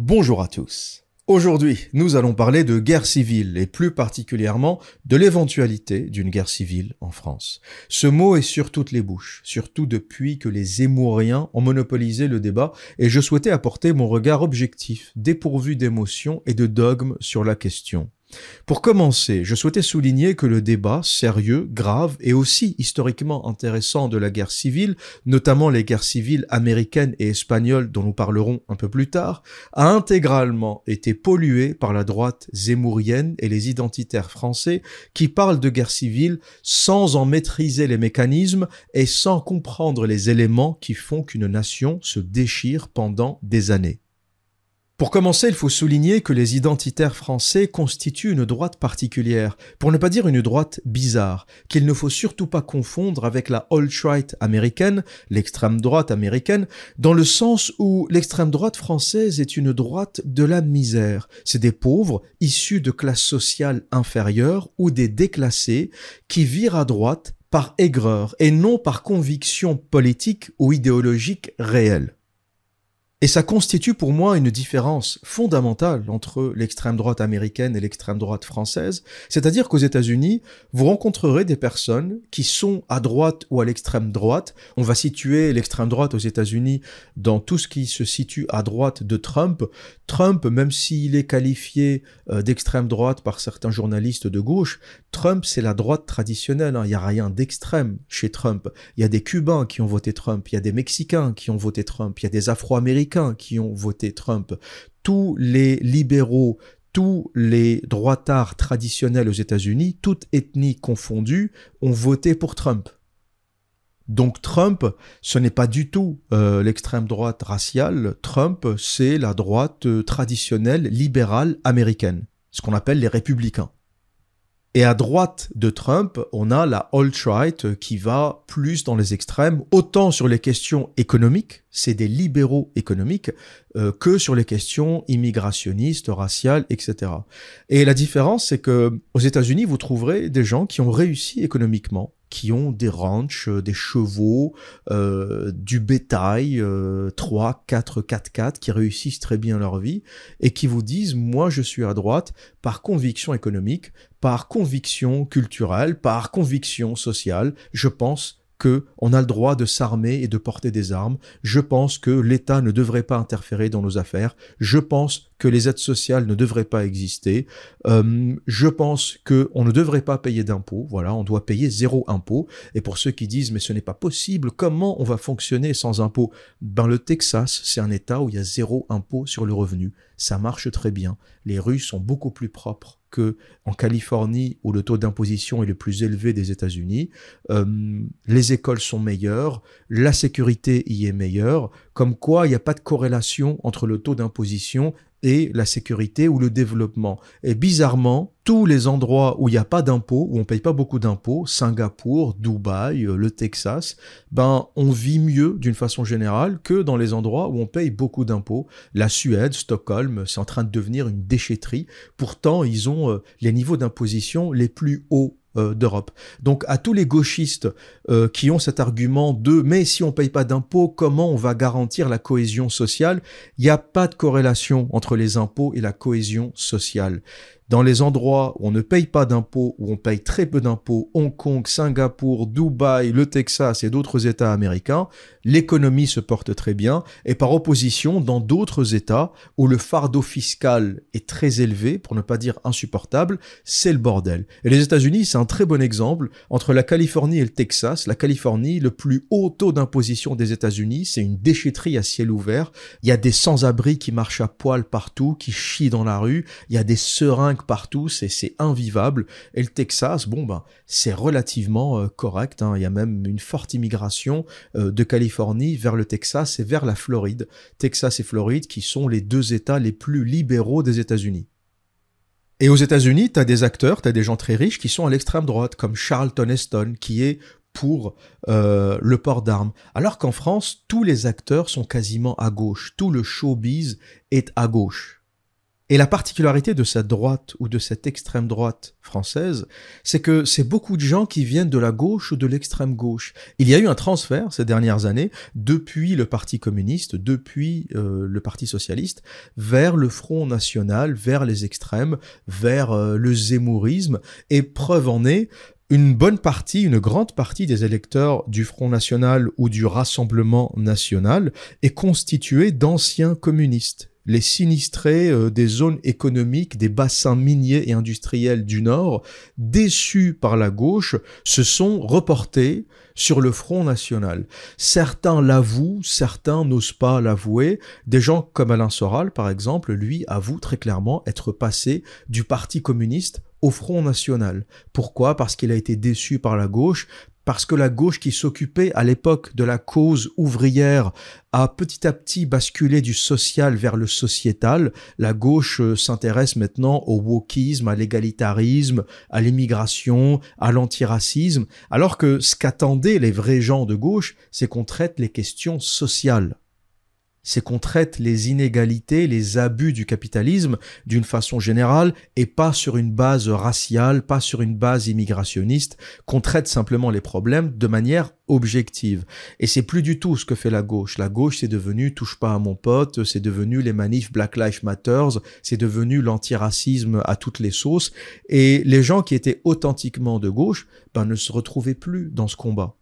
Bonjour à tous. Aujourd'hui, nous allons parler de guerre civile et plus particulièrement de l'éventualité d'une guerre civile en France. Ce mot est sur toutes les bouches, surtout depuis que les Zémouriens ont monopolisé le débat et je souhaitais apporter mon regard objectif, dépourvu d'émotions et de dogmes sur la question. Pour commencer, je souhaitais souligner que le débat sérieux, grave et aussi historiquement intéressant de la guerre civile, notamment les guerres civiles américaines et espagnoles dont nous parlerons un peu plus tard, a intégralement été pollué par la droite zémourienne et les identitaires français qui parlent de guerre civile sans en maîtriser les mécanismes et sans comprendre les éléments qui font qu'une nation se déchire pendant des années. Pour commencer, il faut souligner que les identitaires français constituent une droite particulière, pour ne pas dire une droite bizarre, qu'il ne faut surtout pas confondre avec la alt-right américaine, l'extrême droite américaine, dans le sens où l'extrême droite française est une droite de la misère. C'est des pauvres issus de classes sociales inférieures ou des déclassés qui virent à droite par aigreur et non par conviction politique ou idéologique réelle. Et ça constitue pour moi une différence fondamentale entre l'extrême droite américaine et l'extrême droite française. C'est-à-dire qu'aux États-Unis, vous rencontrerez des personnes qui sont à droite ou à l'extrême droite. On va situer l'extrême droite aux États-Unis dans tout ce qui se situe à droite de Trump. Trump, même s'il est qualifié euh, d'extrême droite par certains journalistes de gauche, Trump, c'est la droite traditionnelle. Hein. Il n'y a rien d'extrême chez Trump. Il y a des Cubains qui ont voté Trump. Il y a des Mexicains qui ont voté Trump. Il y a des Afro-Américains qui ont voté Trump, tous les libéraux, tous les droitards traditionnels aux États-Unis, toutes ethnies confondues, ont voté pour Trump. Donc Trump, ce n'est pas du tout euh, l'extrême droite raciale. Trump, c'est la droite euh, traditionnelle libérale américaine, ce qu'on appelle les républicains. Et à droite de Trump, on a la alt-right qui va plus dans les extrêmes, autant sur les questions économiques, c'est des libéraux économiques, euh, que sur les questions immigrationnistes, raciales, etc. Et la différence, c'est que aux États-Unis, vous trouverez des gens qui ont réussi économiquement, qui ont des ranchs, euh, des chevaux, euh, du bétail, euh, 3, 4, 4, 4, qui réussissent très bien leur vie et qui vous disent, moi je suis à droite par conviction économique, par conviction culturelle, par conviction sociale, je pense que on a le droit de s'armer et de porter des armes. Je pense que l'État ne devrait pas interférer dans nos affaires. Je pense que les aides sociales ne devraient pas exister. Euh, je pense que on ne devrait pas payer d'impôts. Voilà, on doit payer zéro impôt. Et pour ceux qui disent mais ce n'est pas possible, comment on va fonctionner sans impôt Ben le Texas, c'est un État où il y a zéro impôt sur le revenu. Ça marche très bien. Les rues sont beaucoup plus propres que en Californie, où le taux d'imposition est le plus élevé des États-Unis, euh, les écoles sont meilleures, la sécurité y est meilleure, comme quoi il n'y a pas de corrélation entre le taux d'imposition et la sécurité ou le développement. Et bizarrement, tous les endroits où il n'y a pas d'impôts, où on paye pas beaucoup d'impôts, Singapour, Dubaï, euh, le Texas, ben on vit mieux d'une façon générale que dans les endroits où on paye beaucoup d'impôts. La Suède, Stockholm, c'est en train de devenir une déchetterie. Pourtant, ils ont euh, les niveaux d'imposition les plus hauts euh, d'Europe. Donc à tous les gauchistes euh, qui ont cet argument de mais si on paye pas d'impôts, comment on va garantir la cohésion sociale? Il n'y a pas de corrélation entre les impôts et la cohésion sociale dans les endroits où on ne paye pas d'impôts, où on paye très peu d'impôts, Hong Kong, Singapour, Dubaï, le Texas et d'autres États américains, l'économie se porte très bien, et par opposition, dans d'autres États où le fardeau fiscal est très élevé, pour ne pas dire insupportable, c'est le bordel. Et les États-Unis, c'est un très bon exemple. Entre la Californie et le Texas, la Californie, le plus haut taux d'imposition des États-Unis, c'est une déchetterie à ciel ouvert. Il y a des sans-abri qui marchent à poil partout, qui chient dans la rue. Il y a des seringues partout, c'est invivable. Et le Texas, bon ben, c'est relativement euh, correct. Hein. Il y a même une forte immigration euh, de Californie vers le Texas et vers la Floride. Texas et Floride qui sont les deux États les plus libéraux des États-Unis. Et aux États-Unis, tu as des acteurs, tu as des gens très riches qui sont à l'extrême droite, comme Charlton Heston, qui est pour euh, le port d'armes. Alors qu'en France, tous les acteurs sont quasiment à gauche. Tout le showbiz est à gauche. Et la particularité de cette droite ou de cette extrême droite française, c'est que c'est beaucoup de gens qui viennent de la gauche ou de l'extrême gauche. Il y a eu un transfert ces dernières années depuis le Parti communiste, depuis euh, le Parti socialiste, vers le Front national, vers les extrêmes, vers euh, le zémourisme. Et preuve en est, une bonne partie, une grande partie des électeurs du Front National ou du Rassemblement National est constituée d'anciens communistes les sinistrés euh, des zones économiques des bassins miniers et industriels du Nord, déçus par la gauche, se sont reportés sur le Front National. Certains l'avouent, certains n'osent pas l'avouer. Des gens comme Alain Soral, par exemple, lui avoue très clairement être passé du Parti communiste au Front National. Pourquoi? Parce qu'il a été déçu par la gauche, parce que la gauche qui s'occupait à l'époque de la cause ouvrière a petit à petit basculé du social vers le sociétal. La gauche euh, s'intéresse maintenant au wokisme, à l'égalitarisme, à l'immigration, à l'antiracisme, alors que ce qu'attendaient les vrais gens de gauche, c'est qu'on traite les questions sociales c'est qu'on traite les inégalités, les abus du capitalisme d'une façon générale et pas sur une base raciale, pas sur une base immigrationniste, qu'on traite simplement les problèmes de manière objective. Et c'est plus du tout ce que fait la gauche. La gauche, c'est devenu touche pas à mon pote, c'est devenu les manifs Black Lives Matters, c'est devenu l'antiracisme à toutes les sauces. Et les gens qui étaient authentiquement de gauche, ben, ne se retrouvaient plus dans ce combat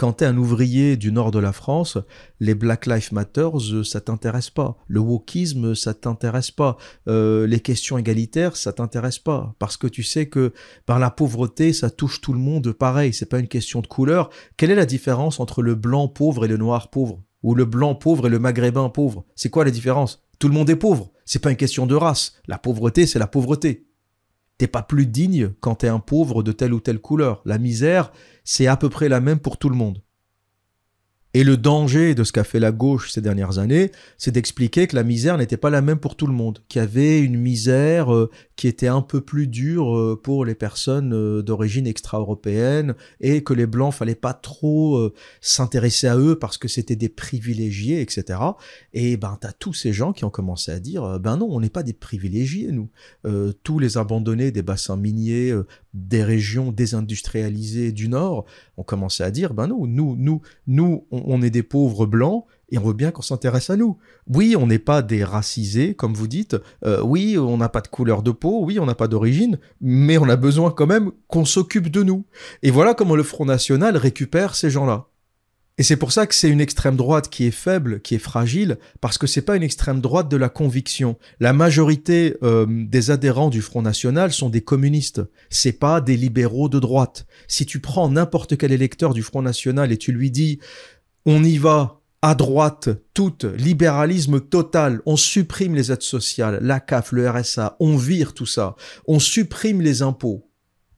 quand tu es un ouvrier du nord de la France, les Black Lives Matter, ça t'intéresse pas. Le wokisme, ça t'intéresse pas. Euh, les questions égalitaires, ça t'intéresse pas. Parce que tu sais que par la pauvreté, ça touche tout le monde pareil. C'est pas une question de couleur. Quelle est la différence entre le blanc pauvre et le noir pauvre? Ou le blanc pauvre et le maghrébin pauvre? C'est quoi la différence? Tout le monde est pauvre. C'est pas une question de race. La pauvreté, c'est la pauvreté. T'es pas plus digne quand t'es un pauvre de telle ou telle couleur. La misère, c'est à peu près la même pour tout le monde. Et le danger de ce qu'a fait la gauche ces dernières années, c'est d'expliquer que la misère n'était pas la même pour tout le monde, qu'il y avait une misère euh, qui était un peu plus dure euh, pour les personnes euh, d'origine extra-européenne et que les blancs fallait pas trop s'intéresser à eux parce que c'était des privilégiés, etc. Et ben t'as tous ces gens qui ont commencé à dire ben non, on n'est pas des privilégiés nous. tous les abandonnés des bassins miniers, des régions désindustrialisées du Nord ont commencé à dire ben non, nous, nous, nous, on, est des pauvres blancs et on veut bien qu'on s'intéresse à nous. Oui, on n'est pas des racisés, comme vous dites. Euh, oui, on n'a pas de couleur de peau. Oui, on n'a pas d'origine. Mais on a besoin quand même qu'on s'occupe de nous. Et voilà comment le Front National récupère ces gens-là. Et c'est pour ça que c'est une extrême droite qui est faible, qui est fragile, parce que c'est pas une extrême droite de la conviction. La majorité euh, des adhérents du Front National sont des communistes. C'est pas des libéraux de droite. Si tu prends n'importe quel électeur du Front National et tu lui dis on y va à droite, tout, libéralisme total, on supprime les aides sociales, la CAF, le RSA, on vire tout ça, on supprime les impôts.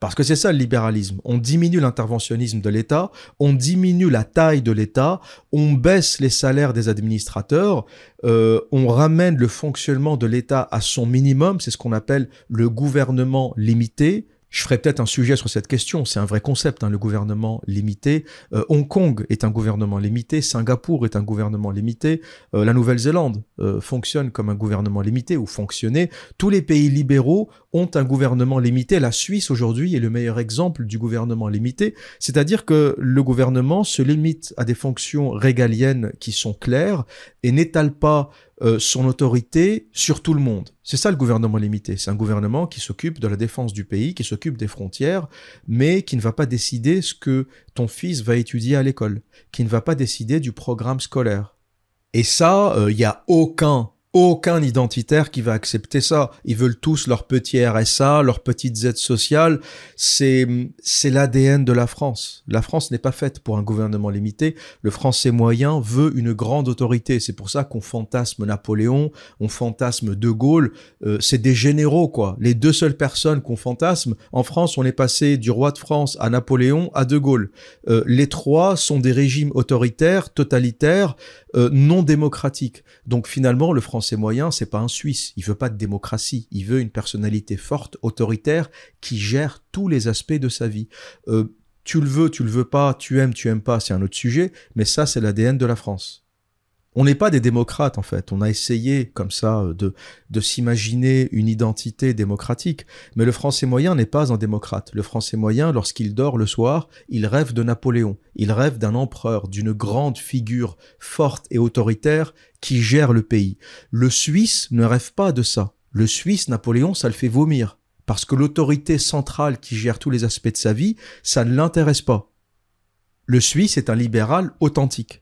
Parce que c'est ça le libéralisme. On diminue l'interventionnisme de l'État, on diminue la taille de l'État, on baisse les salaires des administrateurs, euh, on ramène le fonctionnement de l'État à son minimum, c'est ce qu'on appelle le gouvernement limité, je ferai peut-être un sujet sur cette question. C'est un vrai concept, hein, le gouvernement limité. Euh, Hong Kong est un gouvernement limité. Singapour est un gouvernement limité. Euh, la Nouvelle-Zélande euh, fonctionne comme un gouvernement limité ou fonctionnait. Tous les pays libéraux ont un gouvernement limité. La Suisse aujourd'hui est le meilleur exemple du gouvernement limité. C'est-à-dire que le gouvernement se limite à des fonctions régaliennes qui sont claires et n'étale pas euh, son autorité sur tout le monde. C'est ça le gouvernement limité. C'est un gouvernement qui s'occupe de la défense du pays, qui s'occupe des frontières, mais qui ne va pas décider ce que ton fils va étudier à l'école, qui ne va pas décider du programme scolaire. Et ça, il euh, n'y a aucun aucun identitaire qui va accepter ça. Ils veulent tous leur petit RSA, leurs petites aides sociales. C'est, c'est l'ADN de la France. La France n'est pas faite pour un gouvernement limité. Le français moyen veut une grande autorité. C'est pour ça qu'on fantasme Napoléon, on fantasme De Gaulle. Euh, c'est des généraux, quoi. Les deux seules personnes qu'on fantasme. En France, on est passé du roi de France à Napoléon à De Gaulle. Euh, les trois sont des régimes autoritaires, totalitaires, euh, non démocratiques. Donc finalement, le français moyen, c'est pas un Suisse. Il veut pas de démocratie. Il veut une personnalité forte, autoritaire, qui gère tous les aspects de sa vie. Euh, tu le veux, tu le veux pas, tu aimes, tu aimes pas, c'est un autre sujet. Mais ça, c'est l'ADN de la France. On n'est pas des démocrates en fait. On a essayé comme ça euh, de, de s'imaginer une identité démocratique. Mais le français moyen n'est pas un démocrate. Le français moyen, lorsqu'il dort le soir, il rêve de Napoléon. Il rêve d'un empereur, d'une grande figure forte et autoritaire qui gère le pays. Le Suisse ne rêve pas de ça. Le Suisse, Napoléon, ça le fait vomir. Parce que l'autorité centrale qui gère tous les aspects de sa vie, ça ne l'intéresse pas. Le Suisse est un libéral authentique.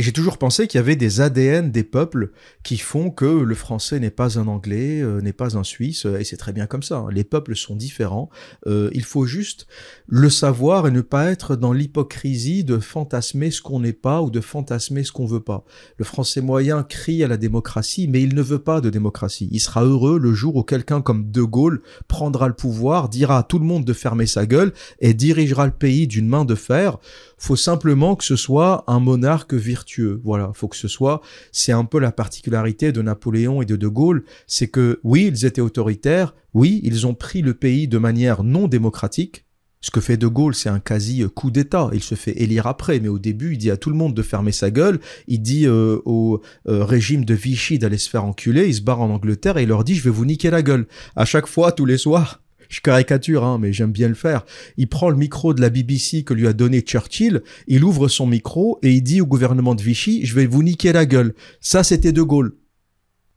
Et j'ai toujours pensé qu'il y avait des ADN des peuples qui font que le français n'est pas un anglais, euh, n'est pas un suisse, et c'est très bien comme ça. Hein. Les peuples sont différents. Euh, il faut juste le savoir et ne pas être dans l'hypocrisie de fantasmer ce qu'on n'est pas ou de fantasmer ce qu'on veut pas. Le français moyen crie à la démocratie, mais il ne veut pas de démocratie. Il sera heureux le jour où quelqu'un comme De Gaulle prendra le pouvoir, dira à tout le monde de fermer sa gueule et dirigera le pays d'une main de fer faut simplement que ce soit un monarque Voilà, faut que ce soit. C'est un peu la particularité de Napoléon et de De Gaulle, c'est que oui, ils étaient autoritaires, oui, ils ont pris le pays de manière non démocratique. Ce que fait De Gaulle, c'est un quasi coup d'État. Il se fait élire après, mais au début, il dit à tout le monde de fermer sa gueule. Il dit euh, au euh, régime de Vichy d'aller se faire enculer. Il se barre en Angleterre et il leur dit je vais vous niquer la gueule. À chaque fois, tous les soirs, je caricature, hein, mais j'aime bien le faire. Il prend le micro de la BBC que lui a donné Churchill, il ouvre son micro et il dit au gouvernement de Vichy, je vais vous niquer la gueule. Ça, c'était De Gaulle.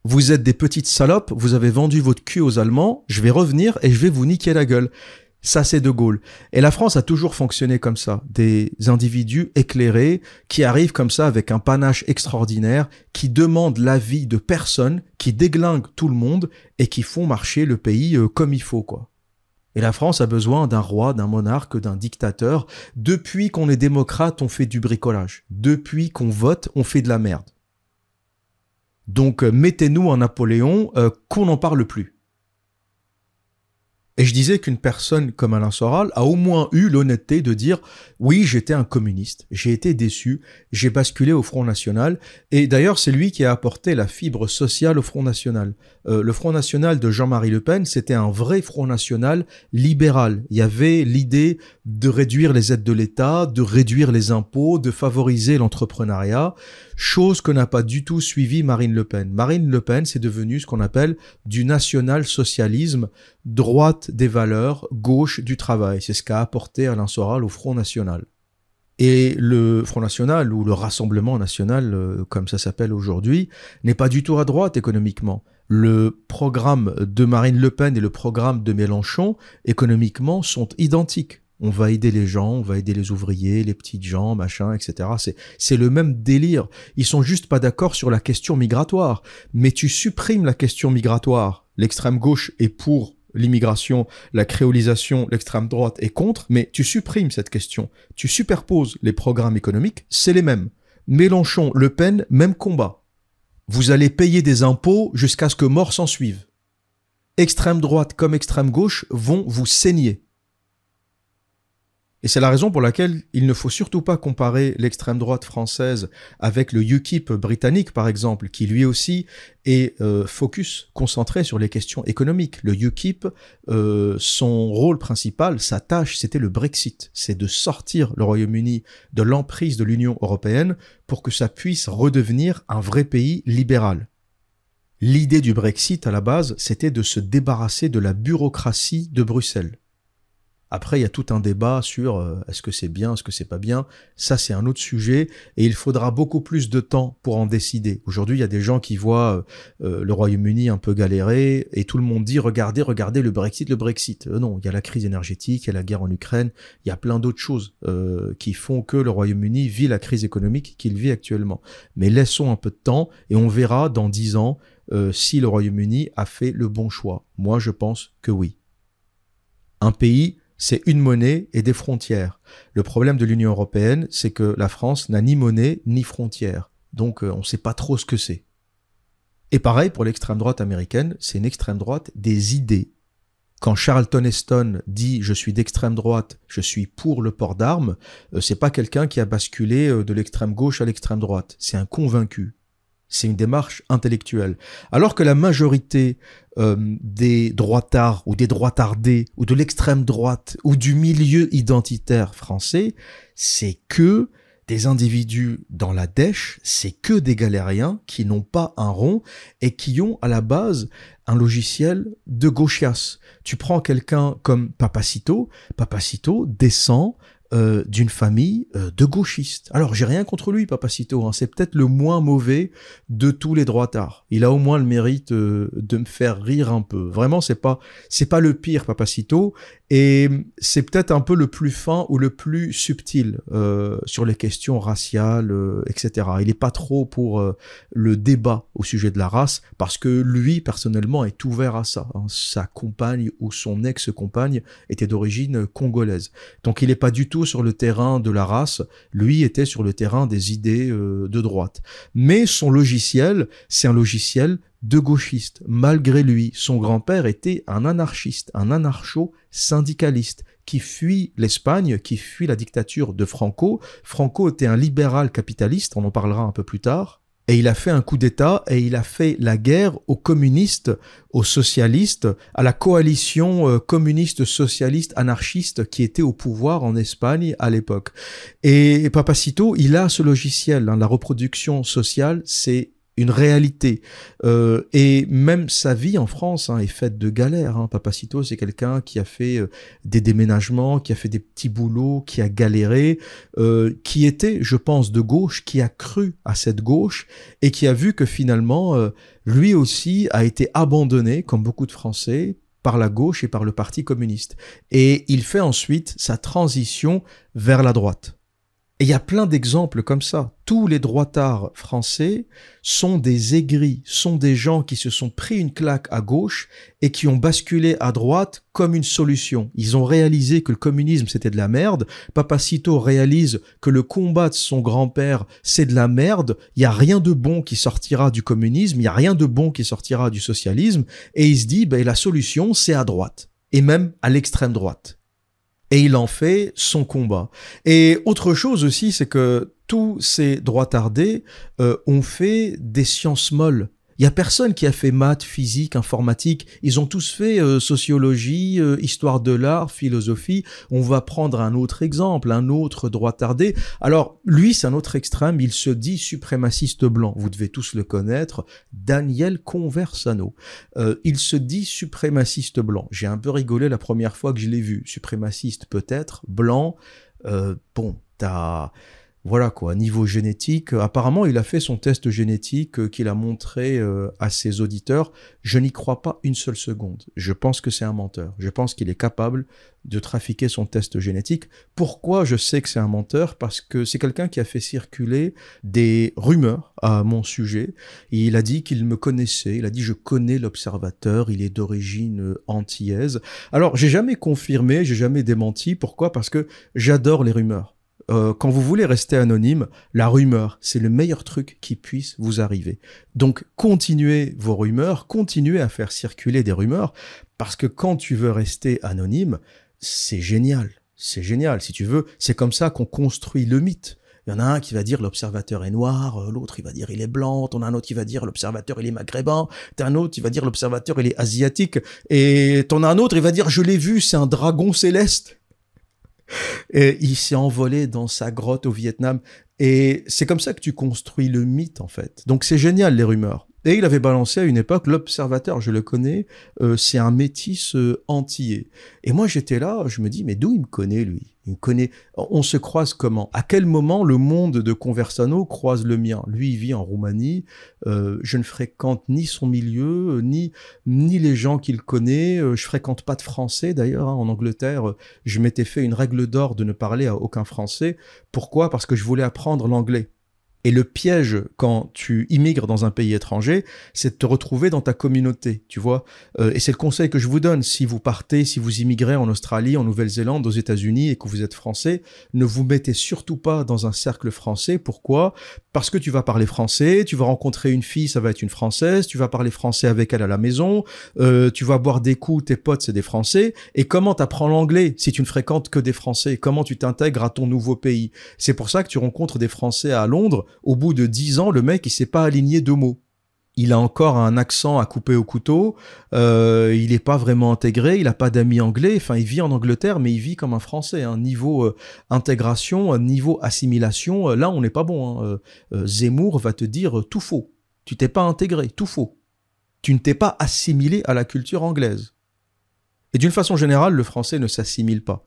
Vous êtes des petites salopes, vous avez vendu votre cul aux Allemands, je vais revenir et je vais vous niquer la gueule. Ça, c'est De Gaulle. Et la France a toujours fonctionné comme ça. Des individus éclairés qui arrivent comme ça avec un panache extraordinaire, qui demandent l'avis de personne, qui déglinguent tout le monde et qui font marcher le pays euh, comme il faut, quoi. Et la France a besoin d'un roi, d'un monarque, d'un dictateur. Depuis qu'on est démocrate, on fait du bricolage. Depuis qu'on vote, on fait de la merde. Donc euh, mettez-nous un Napoléon euh, qu'on n'en parle plus. Et je disais qu'une personne comme Alain Soral a au moins eu l'honnêteté de dire oui, j'étais un communiste, j'ai été déçu, j'ai basculé au Front National, et d'ailleurs c'est lui qui a apporté la fibre sociale au Front National. Euh, le Front National de Jean-Marie Le Pen, c'était un vrai Front National libéral. Il y avait l'idée de réduire les aides de l'État, de réduire les impôts, de favoriser l'entrepreneuriat chose que n'a pas du tout suivi Marine Le Pen. Marine Le Pen, c'est devenu ce qu'on appelle du national-socialisme, droite des valeurs, gauche du travail. C'est ce qu'a apporté Alain Soral au Front National. Et le Front National, ou le Rassemblement National, euh, comme ça s'appelle aujourd'hui, n'est pas du tout à droite économiquement. Le programme de Marine Le Pen et le programme de Mélenchon, économiquement, sont identiques on va aider les gens, on va aider les ouvriers, les petites gens, machin, etc. C'est, le même délire. Ils sont juste pas d'accord sur la question migratoire. Mais tu supprimes la question migratoire. L'extrême gauche est pour l'immigration, la créolisation, l'extrême droite est contre, mais tu supprimes cette question. Tu superposes les programmes économiques, c'est les mêmes. Mélenchon, Le Pen, même combat. Vous allez payer des impôts jusqu'à ce que mort s'en suive. Extrême droite comme extrême gauche vont vous saigner. Et c'est la raison pour laquelle il ne faut surtout pas comparer l'extrême droite française avec le UKIP britannique, par exemple, qui lui aussi est euh, focus, concentré sur les questions économiques. Le UKIP, euh, son rôle principal, sa tâche, c'était le Brexit. C'est de sortir le Royaume-Uni de l'emprise de l'Union européenne pour que ça puisse redevenir un vrai pays libéral. L'idée du Brexit, à la base, c'était de se débarrasser de la bureaucratie de Bruxelles. Après, il y a tout un débat sur euh, est-ce que c'est bien, est-ce que c'est pas bien. Ça, c'est un autre sujet et il faudra beaucoup plus de temps pour en décider. Aujourd'hui, il y a des gens qui voient euh, euh, le Royaume-Uni un peu galérer et tout le monde dit regardez, regardez le Brexit, le Brexit. non, il y a la crise énergétique, il y a la guerre en Ukraine, il y a plein d'autres choses qui font que le Royaume-Uni vit la crise économique qu'il vit actuellement. Mais laissons un peu de temps et on verra dans dix ans si le Royaume-Uni a fait le bon choix. Moi, je pense que oui. Un pays c'est une monnaie et des frontières. Le problème de l'Union européenne, c'est que la France n'a ni monnaie ni frontières. Donc euh, on ne sait pas trop ce que c'est. Et pareil pour l'extrême droite américaine, c'est une extrême droite des idées. Quand Charlton Heston dit je suis d'extrême droite, je suis pour le port d'armes, euh, c'est pas quelqu'un qui a basculé euh, de l'extrême gauche à l'extrême droite, c'est un convaincu. C'est une démarche intellectuelle. Alors que la majorité euh, des droitards ou des droitardés ou de l'extrême droite ou du milieu identitaire français, c'est que des individus dans la dèche, c'est que des galériens qui n'ont pas un rond et qui ont à la base un logiciel de gauchias. Tu prends quelqu'un comme Papacito, Papacito descend euh, d'une famille euh, de gauchistes. Alors j'ai rien contre lui, Papacito, hein. c'est peut-être le moins mauvais de tous les droitards. Il a au moins le mérite euh, de me faire rire un peu. Vraiment, c'est pas c'est pas le pire, Papacito, et c'est peut-être un peu le plus fin ou le plus subtil sur les questions raciales, etc. Il est pas trop pour le débat au sujet de la race parce que lui personnellement est ouvert à ça. Hein. Sa compagne ou son ex-compagne était d'origine congolaise, donc il est pas du tout sur le terrain de la race, lui était sur le terrain des idées euh, de droite. Mais son logiciel, c'est un logiciel de gauchiste. Malgré lui, son grand-père était un anarchiste, un anarcho-syndicaliste qui fuit l'Espagne, qui fuit la dictature de Franco. Franco était un libéral capitaliste, on en parlera un peu plus tard. Et il a fait un coup d'État et il a fait la guerre aux communistes, aux socialistes, à la coalition euh, communiste, socialiste, anarchiste qui était au pouvoir en Espagne à l'époque. Et Papacito, il a ce logiciel, hein, la reproduction sociale, c'est une réalité. Euh, et même sa vie en France hein, est faite de galères. Hein. Papacito, c'est quelqu'un qui a fait euh, des déménagements, qui a fait des petits boulots, qui a galéré, euh, qui était, je pense, de gauche, qui a cru à cette gauche et qui a vu que finalement, euh, lui aussi a été abandonné, comme beaucoup de Français, par la gauche et par le Parti communiste. Et il fait ensuite sa transition vers la droite. Et il y a plein d'exemples comme ça. Tous les droitards français sont des aigris, sont des gens qui se sont pris une claque à gauche et qui ont basculé à droite comme une solution. Ils ont réalisé que le communisme c'était de la merde. Papacito réalise que le combat de son grand-père c'est de la merde. Il y a rien de bon qui sortira du communisme, il y a rien de bon qui sortira du socialisme. Et il se dit, ben, la solution c'est à droite. Et même à l'extrême droite et il en fait son combat. Et autre chose aussi, c'est que tous ces droits tardés euh, ont fait des sciences molles. Il y a personne qui a fait maths, physique, informatique. Ils ont tous fait euh, sociologie, euh, histoire de l'art, philosophie. On va prendre un autre exemple, un autre droit tardé. Alors, lui, c'est un autre extrême. Il se dit suprémaciste blanc. Vous devez tous le connaître. Daniel Conversano. Euh, il se dit suprémaciste blanc. J'ai un peu rigolé la première fois que je l'ai vu. Suprémaciste peut-être, blanc. bon, t'as voilà quoi, niveau génétique, apparemment il a fait son test génétique euh, qu'il a montré euh, à ses auditeurs. Je n'y crois pas une seule seconde. Je pense que c'est un menteur. Je pense qu'il est capable de trafiquer son test génétique. Pourquoi je sais que c'est un menteur? Parce que c'est quelqu'un qui a fait circuler des rumeurs à mon sujet. il a dit qu'il me connaissait. Il a dit je connais l'observateur. Il est d'origine euh, antillaise. Alors j'ai jamais confirmé, j'ai jamais démenti. Pourquoi? Parce que j'adore les rumeurs. Euh, quand vous voulez rester anonyme, la rumeur, c'est le meilleur truc qui puisse vous arriver. Donc continuez vos rumeurs, continuez à faire circuler des rumeurs, parce que quand tu veux rester anonyme, c'est génial. C'est génial. Si tu veux, c'est comme ça qu'on construit le mythe. Il y en a un qui va dire l'observateur est noir, euh, l'autre il va dire il est blanc, t'en as un autre qui va dire l'observateur il est maghrébin, t'as un autre qui va dire l'observateur il est asiatique, et t'en as un autre il va dire je l'ai vu, c'est un dragon céleste. Et il s'est envolé dans sa grotte au Vietnam. Et c'est comme ça que tu construis le mythe, en fait. Donc c'est génial, les rumeurs. Et il avait balancé à une époque l'observateur, je le connais, euh, c'est un métis euh, antillais. Et moi j'étais là, je me dis, mais d'où il me connaît lui? Il connaît. On se croise comment? À quel moment le monde de Conversano croise le mien? Lui, il vit en Roumanie. Euh, je ne fréquente ni son milieu, ni ni les gens qu'il connaît. Euh, je fréquente pas de Français d'ailleurs. Hein. En Angleterre, je m'étais fait une règle d'or de ne parler à aucun Français. Pourquoi? Parce que je voulais apprendre l'anglais. Et le piège quand tu immigres dans un pays étranger, c'est de te retrouver dans ta communauté, tu vois. Euh, et c'est le conseil que je vous donne. Si vous partez, si vous immigrez en Australie, en Nouvelle-Zélande, aux États-Unis et que vous êtes français, ne vous mettez surtout pas dans un cercle français. Pourquoi? Parce que tu vas parler français, tu vas rencontrer une fille, ça va être une française, tu vas parler français avec elle à la maison, euh, tu vas boire des coups, tes potes c'est des français. Et comment t'apprends l'anglais si tu ne fréquentes que des français? Comment tu t'intègres à ton nouveau pays? C'est pour ça que tu rencontres des français à Londres au bout de dix ans, le mec, il s'est pas aligné deux mots. il a encore un accent à couper au couteau, euh, il n'est pas vraiment intégré, il n'a pas d'amis anglais, enfin il vit en Angleterre, mais il vit comme un Français. Hein. niveau euh, intégration, niveau assimilation, euh, là on n'est pas bon. Hein. Zemmour va te dire tout faux. Tu t'es pas intégré, tout faux. Tu ne t'es pas assimilé à la culture anglaise. Et d'une façon générale, le français ne s'assimile pas.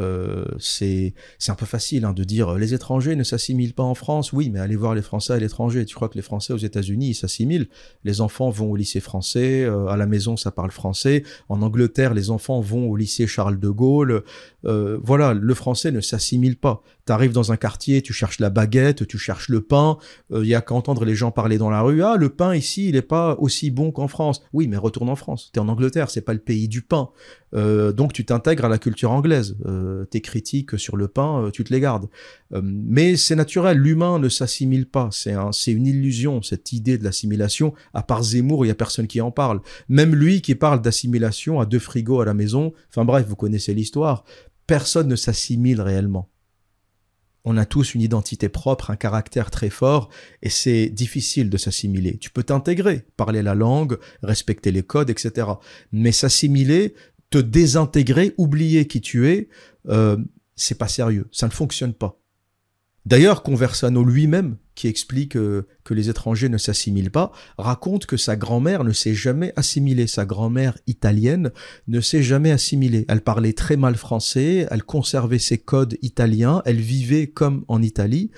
Euh, c'est un peu facile hein, de dire les étrangers ne s'assimilent pas en France. Oui, mais allez voir les Français à l'étranger. Tu crois que les Français aux États-Unis s'assimilent? Les enfants vont au lycée français, euh, à la maison ça parle français. En Angleterre, les enfants vont au lycée Charles de Gaulle. Euh, voilà, le français ne s'assimile pas. Tu arrives dans un quartier, tu cherches la baguette, tu cherches le pain. Il euh, y a qu'à entendre les gens parler dans la rue. Ah, le pain ici, il n'est pas aussi bon qu'en France. Oui, mais retourne en France. T'es en Angleterre, c'est pas le pays du pain. Euh, donc tu t'intègres à la culture anglaise. Euh, tes critiques sur le pain, tu te les gardes. mais c'est naturel, l'humain ne s'assimile pas. C'est un, c'est une illusion cette idée de l'assimilation. À part Zemmour, il y a personne qui en parle. Même lui qui parle d'assimilation à deux frigos à la maison. Enfin bref, vous connaissez l'histoire. Personne ne s'assimile réellement on a tous une identité propre, un caractère très fort, et c'est difficile de s'assimiler. Tu peux t'intégrer, parler la langue, respecter les codes, etc. Mais s'assimiler, te désintégrer, oublier qui tu es, euh, c'est pas sérieux, ça ne fonctionne pas. D'ailleurs, Conversano lui-même qui explique euh, que les étrangers ne s'assimilent pas, raconte que sa grand-mère ne s'est jamais assimilée. Sa grand-mère italienne ne s'est jamais assimilée. Elle parlait très mal français, elle conservait ses codes italiens, elle vivait comme en Italie.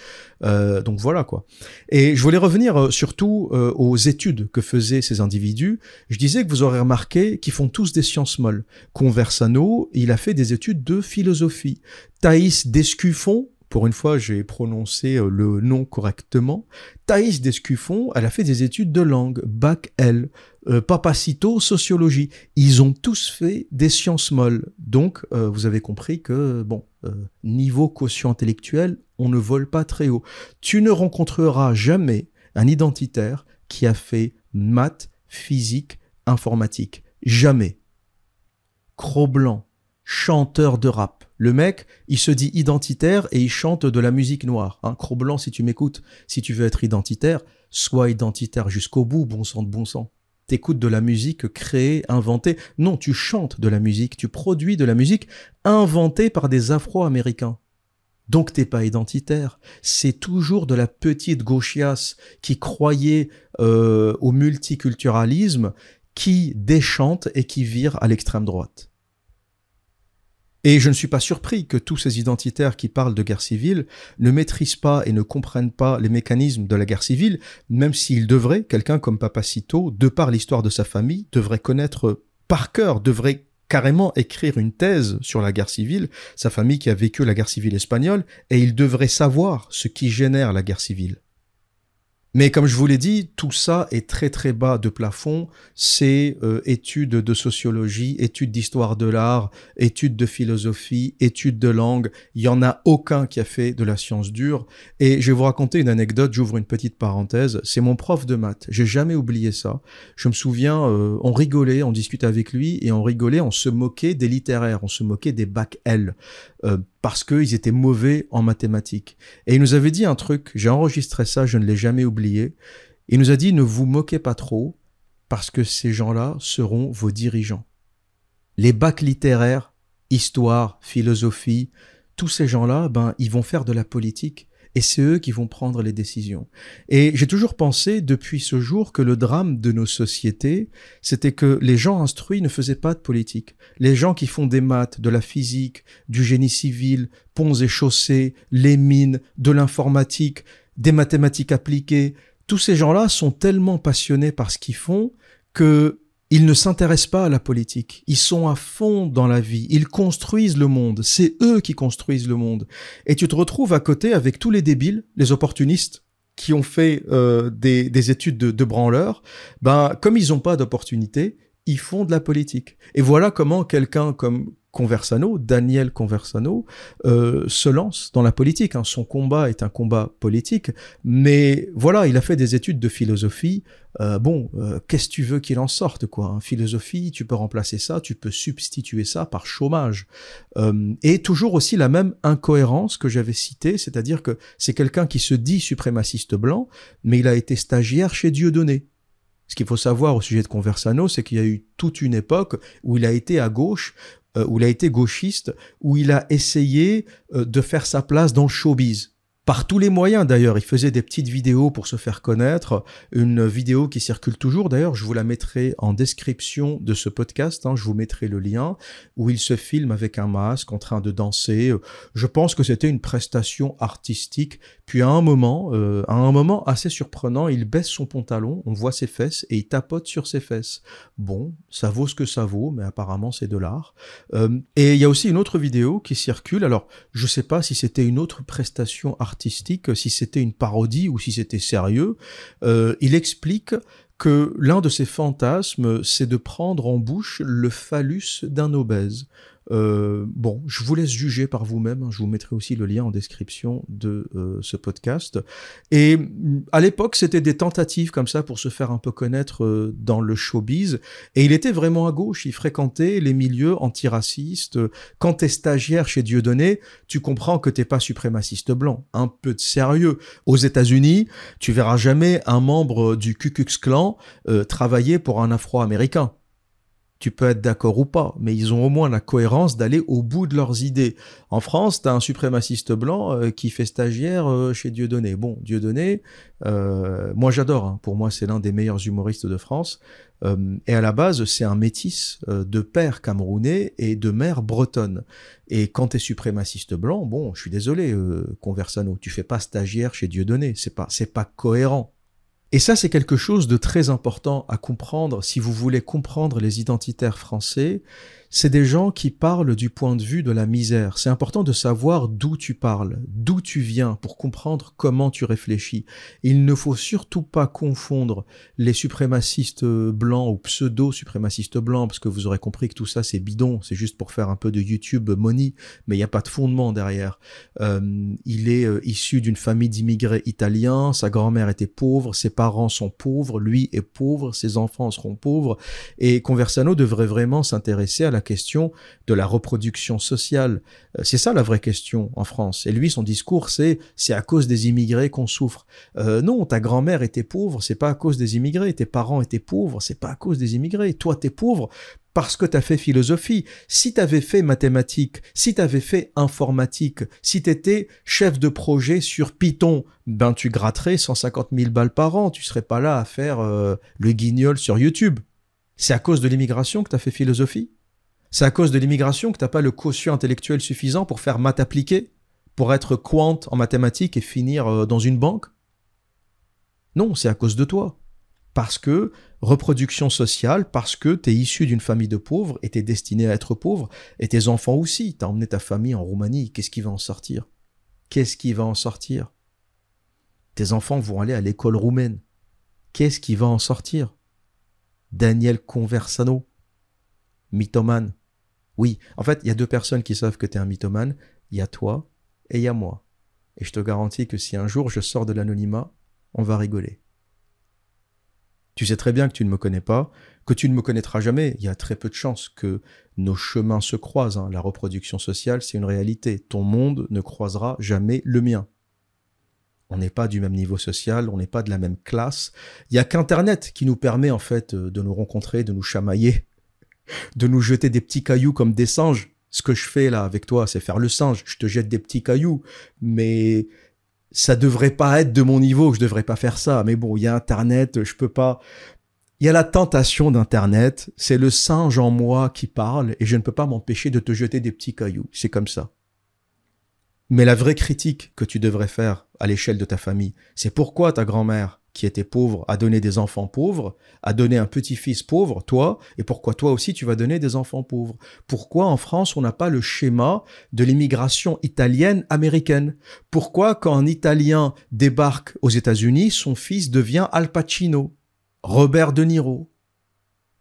Euh, donc voilà quoi. Et je voulais revenir euh, surtout aux études que faisaient ces individus. Je disais que vous aurez remarqué qu'ils font tous des sciences molles. Conversano, il a fait des études de philosophie. Thaïs Descuffon, pour une fois, j'ai prononcé euh, le nom correctement. Thaïs Descuffon, elle a fait des études de langue, bac L. Euh, Papacito, sociologie. Ils ont tous fait des sciences molles. Donc, euh, vous avez compris que, bon, niveau quotient intellectuel, on ne vole pas très haut. Tu ne rencontreras jamais un identitaire qui a fait maths, physique, informatique. Jamais. Cro-Blanc, chanteur de rap le mec, il se dit identitaire et il chante de la musique noire. Hein. blanc, si tu m'écoutes, si tu veux être identitaire, sois identitaire jusqu'au bout, bon sang de bon sang. T'écoutes de la musique créée, inventée. Non, tu chantes de la musique, tu produis de la musique inventée par des Afro-Américains. Donc t'es pas identitaire. C'est toujours de la petite gauchiasse qui croyait euh, au multiculturalisme, qui déchante et qui vire à l'extrême droite. Et je ne suis pas surpris que tous ces identitaires qui parlent de guerre civile ne maîtrisent pas et ne comprennent pas les mécanismes de la guerre civile, même s'ils devraient, quelqu'un comme Papacito, de par l'histoire de sa famille, devrait connaître par cœur, devrait carrément écrire une thèse sur la guerre civile, sa famille qui a vécu la guerre civile espagnole, et il devrait savoir ce qui génère la guerre civile. Mais comme je vous l'ai dit, tout ça est très très bas de plafond. C'est euh, études de sociologie, études d'histoire de l'art, études de philosophie, études de langue. Il y en a aucun qui a fait de la science dure. Et je vais vous raconter une anecdote. J'ouvre une petite parenthèse. C'est mon prof de maths. J'ai jamais oublié ça. Je me souviens, euh, on rigolait, on discutait avec lui et on rigolait, on se moquait des littéraires, on se moquait des bacs L. Euh, parce qu'ils étaient mauvais en mathématiques. Et il nous avait dit un truc, j'ai enregistré ça, je ne l'ai jamais oublié. Il nous a dit ne vous moquez pas trop, parce que ces gens-là seront vos dirigeants. Les bacs littéraires, histoire, philosophie, tous ces gens-là, ben, ils vont faire de la politique et c'est eux qui vont prendre les décisions. Et j'ai toujours pensé depuis ce jour que le drame de nos sociétés, c'était que les gens instruits ne faisaient pas de politique. Les gens qui font des maths, de la physique, du génie civil, ponts et chaussées, les mines, de l'informatique, des mathématiques appliquées, tous ces gens-là sont tellement passionnés par ce qu'ils font que ils ne s'intéressent pas à la politique. Ils sont à fond dans la vie. Ils construisent le monde. C'est eux qui construisent le monde. Et tu te retrouves à côté avec tous les débiles, les opportunistes, qui ont fait euh, des, études de, de branleurs. Ben, comme ils n'ont pas d'opportunité, ils font de la politique. Et voilà comment quelqu'un comme Conversano, Daniel Conversano, euh, se lance dans la politique. Hein. Son combat est un combat politique, mais voilà, il a fait des études de philosophie. Euh, bon, euh, qu'est-ce que tu veux qu'il en sorte, quoi hein? Philosophie, tu peux remplacer ça, tu peux substituer ça par chômage. et toujours aussi la même incohérence que j'avais citée, c'est-à-dire que c'est quelqu'un qui se dit suprémaciste blanc, mais il a été stagiaire chez Dieudonné. Ce qu'il faut savoir au sujet de Conversano, c'est qu'il y a eu toute une époque où il a été à gauche, où il a été gauchiste, où il a essayé euh, de faire sa place dans le showbiz par tous les moyens d'ailleurs. Il faisait des petites vidéos pour se faire connaître. Une vidéo qui circule toujours d'ailleurs, je vous la mettrai en description de ce podcast, hein, je vous mettrai le lien, où il se filme avec un masque en train de danser. Je pense que c'était une prestation artistique. Puis à un moment, euh, à un moment assez surprenant, il baisse son pantalon, on voit ses fesses et il tapote sur ses fesses. Bon, ça vaut ce que ça vaut, mais apparemment c'est de l'art. Euh, et il y a aussi une autre vidéo qui circule. Alors, je sais pas si c'était une autre prestation artistique artistique, si c'était une parodie ou si c'était sérieux. Euh, il explique que l'un de ses fantasmes, c'est de prendre en bouche le phallus d'un obèse. Euh, bon, je vous laisse juger par vous-même. Hein. Je vous mettrai aussi le lien en description de euh, ce podcast. Et mm, à l'époque, c'était des tentatives comme ça pour se faire un peu connaître euh, dans le showbiz. Et il était vraiment à gauche. Il fréquentait les milieux antiracistes. Quand t'es stagiaire chez Dieudonné, tu comprends que t'es pas suprémaciste blanc. Un peu de sérieux. Aux États-Unis, tu verras jamais un membre du Ku Klux Klan travailler pour un Afro-Américain. Tu peux être d'accord ou pas, mais ils ont au moins la cohérence d'aller au bout de leurs idées. En France, tu as un suprémaciste blanc euh, qui fait stagiaire euh, chez Dieudonné. Bon, Dieudonné, euh, moi j'adore, hein. pour moi c'est l'un des meilleurs humoristes de France. et à la base, c'est un métis de père camerounais et de mère bretonne. Et quand tu es suprémaciste blanc, bon, je suis désolé, Conversano, tu fais pas stagiaire chez Dieudonné, c'est pas, c'est pas cohérent. Et ça, c'est quelque chose de très important à comprendre si vous voulez comprendre les identitaires français c'est des gens qui parlent du point de vue de la misère. C'est important de savoir d'où tu parles, d'où tu viens pour comprendre comment tu réfléchis. Il ne faut surtout pas confondre les suprémacistes blancs ou pseudo-suprémacistes blancs, parce que vous aurez compris que tout ça c'est bidon, c'est juste pour faire un peu de YouTube money, mais il n'y a pas de fondement derrière. Euh, il est euh, issu d'une famille d'immigrés italiens, sa grand-mère était pauvre, ses parents sont pauvres, lui est pauvre, ses enfants seront pauvres, et Conversano devrait vraiment s'intéresser à la question de la reproduction sociale. Euh, c'est ça la vraie question en France. Et lui, son discours, c'est c'est à cause des immigrés qu'on souffre. Euh, non, ta grand-mère était pauvre, c'est pas à cause des immigrés. Tes parents étaient pauvres, c'est pas à cause des immigrés. Toi, t'es pauvre parce que tu as fait philosophie. Si tu avais fait mathématiques, si tu avais fait informatique, si tu étais chef de projet sur Python, ben tu gratterais 150 000 balles par an. Tu serais pas là à faire euh, le guignol sur YouTube. C'est à cause de l'immigration que tu as fait philosophie c'est à cause de l'immigration que t'as pas le quotient intellectuel suffisant pour faire maths appliquées, pour être quant en mathématiques et finir euh, dans une banque? Non, c'est à cause de toi. Parce que reproduction sociale, parce que tu es issu d'une famille de pauvres et es destiné à être pauvre, et tes enfants aussi. T'as emmené ta famille en Roumanie, qu'est-ce qui va en sortir? Qu'est-ce qui va en sortir? Tes enfants vont aller à l'école roumaine. Qu'est-ce qui va en sortir? Daniel Conversano, mythomane. Oui, en fait, il y a deux personnes qui savent que tu es un mythomane. Il y a toi et il y a moi. Et je te garantis que si un jour je sors de l'anonymat, on va rigoler. Tu sais très bien que tu ne me connais pas, que tu ne me connaîtras jamais. Il y a très peu de chances que nos chemins se croisent. Hein. La reproduction sociale, c'est une réalité. Ton monde ne croisera jamais le mien. On n'est pas du même niveau social, on n'est pas de la même classe. Il n'y a qu'Internet qui nous permet en fait de nous rencontrer, de nous chamailler de nous jeter des petits cailloux comme des singes. Ce que je fais là avec toi, c'est faire le singe. Je te jette des petits cailloux, mais ça devrait pas être de mon niveau. Je devrais pas faire ça. Mais bon, il y a Internet, je peux pas. Il y a la tentation d'Internet. C'est le singe en moi qui parle et je ne peux pas m'empêcher de te jeter des petits cailloux. C'est comme ça. Mais la vraie critique que tu devrais faire à l'échelle de ta famille, c'est pourquoi ta grand-mère qui était pauvre a donné des enfants pauvres, a donné un petit-fils pauvre, toi, et pourquoi toi aussi tu vas donner des enfants pauvres? Pourquoi en France on n'a pas le schéma de l'immigration italienne américaine? Pourquoi quand un Italien débarque aux États-Unis, son fils devient Al Pacino, Robert De Niro,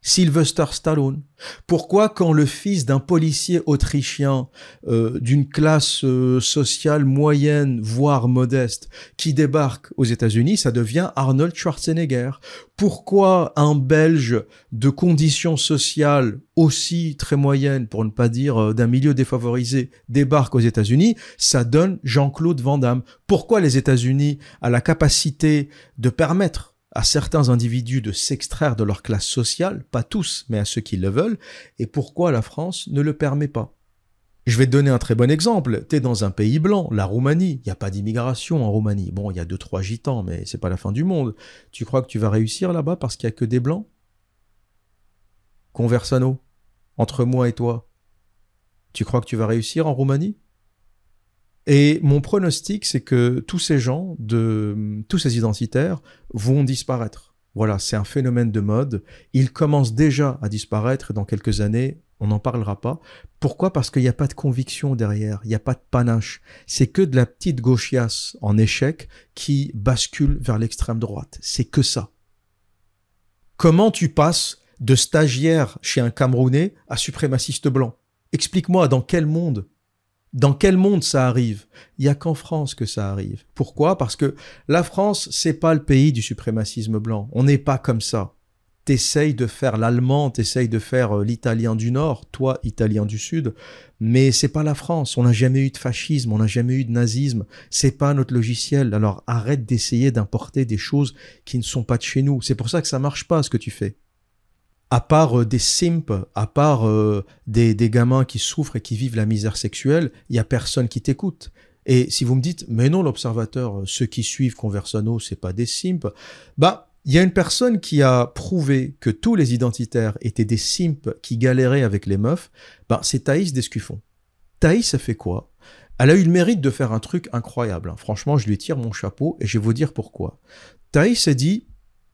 Sylvester Stallone. Pourquoi quand le fils d'un policier autrichien euh, d'une classe euh, sociale moyenne, voire modeste, qui débarque aux États-Unis, ça devient Arnold Schwarzenegger. Pourquoi un Belge de conditions sociales aussi très moyennes, pour ne pas dire euh, d'un milieu défavorisé, débarque aux États-Unis, ça donne Jean-Claude Van Damme. Pourquoi les États-Unis a la capacité de permettre à certains individus de s'extraire de leur classe sociale, pas tous, mais à ceux qui le veulent, et pourquoi la France ne le permet pas. Je vais te donner un très bon exemple. Tu es dans un pays blanc, la Roumanie. Il n'y a pas d'immigration en Roumanie. Bon, il y a deux, trois gitans, mais c'est pas la fin du monde. Tu crois que tu vas réussir là-bas parce qu'il n'y a que des blancs? Conversano, entre moi et toi. Tu crois que tu vas réussir en Roumanie? Et mon pronostic, c'est que tous ces gens, tous ces identitaires, vont disparaître. Voilà, c'est un phénomène de mode. Ils commencent déjà à disparaître dans quelques années, on n'en parlera pas. Pourquoi? Parce qu'il n'y a pas de conviction derrière, il n'y a pas de panache. C'est que de la petite gauchiasse en échec qui bascule vers l'extrême droite. C'est que ça. Comment tu passes de stagiaire chez un Camerounais à suprémaciste blanc? Explique-moi dans quel monde dans quel monde ça arrive? Il y a qu'en France que ça arrive. Pourquoi? Parce que la France, c'est pas le pays du suprémacisme blanc. On n'est pas comme ça t'essayes de faire l'allemand, t'essayes de faire euh, l'italien du Nord, toi, italien du Sud, mais c'est pas la France. On n'a jamais eu de fascisme, on n'a jamais eu de nazisme. C'est pas notre logiciel. Alors arrête d'essayer d'importer des choses qui ne sont pas de chez nous. C'est pour ça que ça marche pas ce que tu fais. À part euh, des simps, à part euh, des, gamins qui souffrent et qui vivent la misère sexuelle, il y a personne qui t'écoute. Et si vous me dites, mais non, l'observateur, ceux qui suivent Conversano, c'est pas des simps, bah, il y a une personne qui a prouvé que tous les identitaires étaient des simps qui galéraient avec les meufs, ben c'est Thaïs Descuffon. Thaïs a fait quoi? Elle a eu le mérite de faire un truc incroyable. Hein. Franchement, je lui tire mon chapeau et je vais vous dire pourquoi. Thaïs a dit,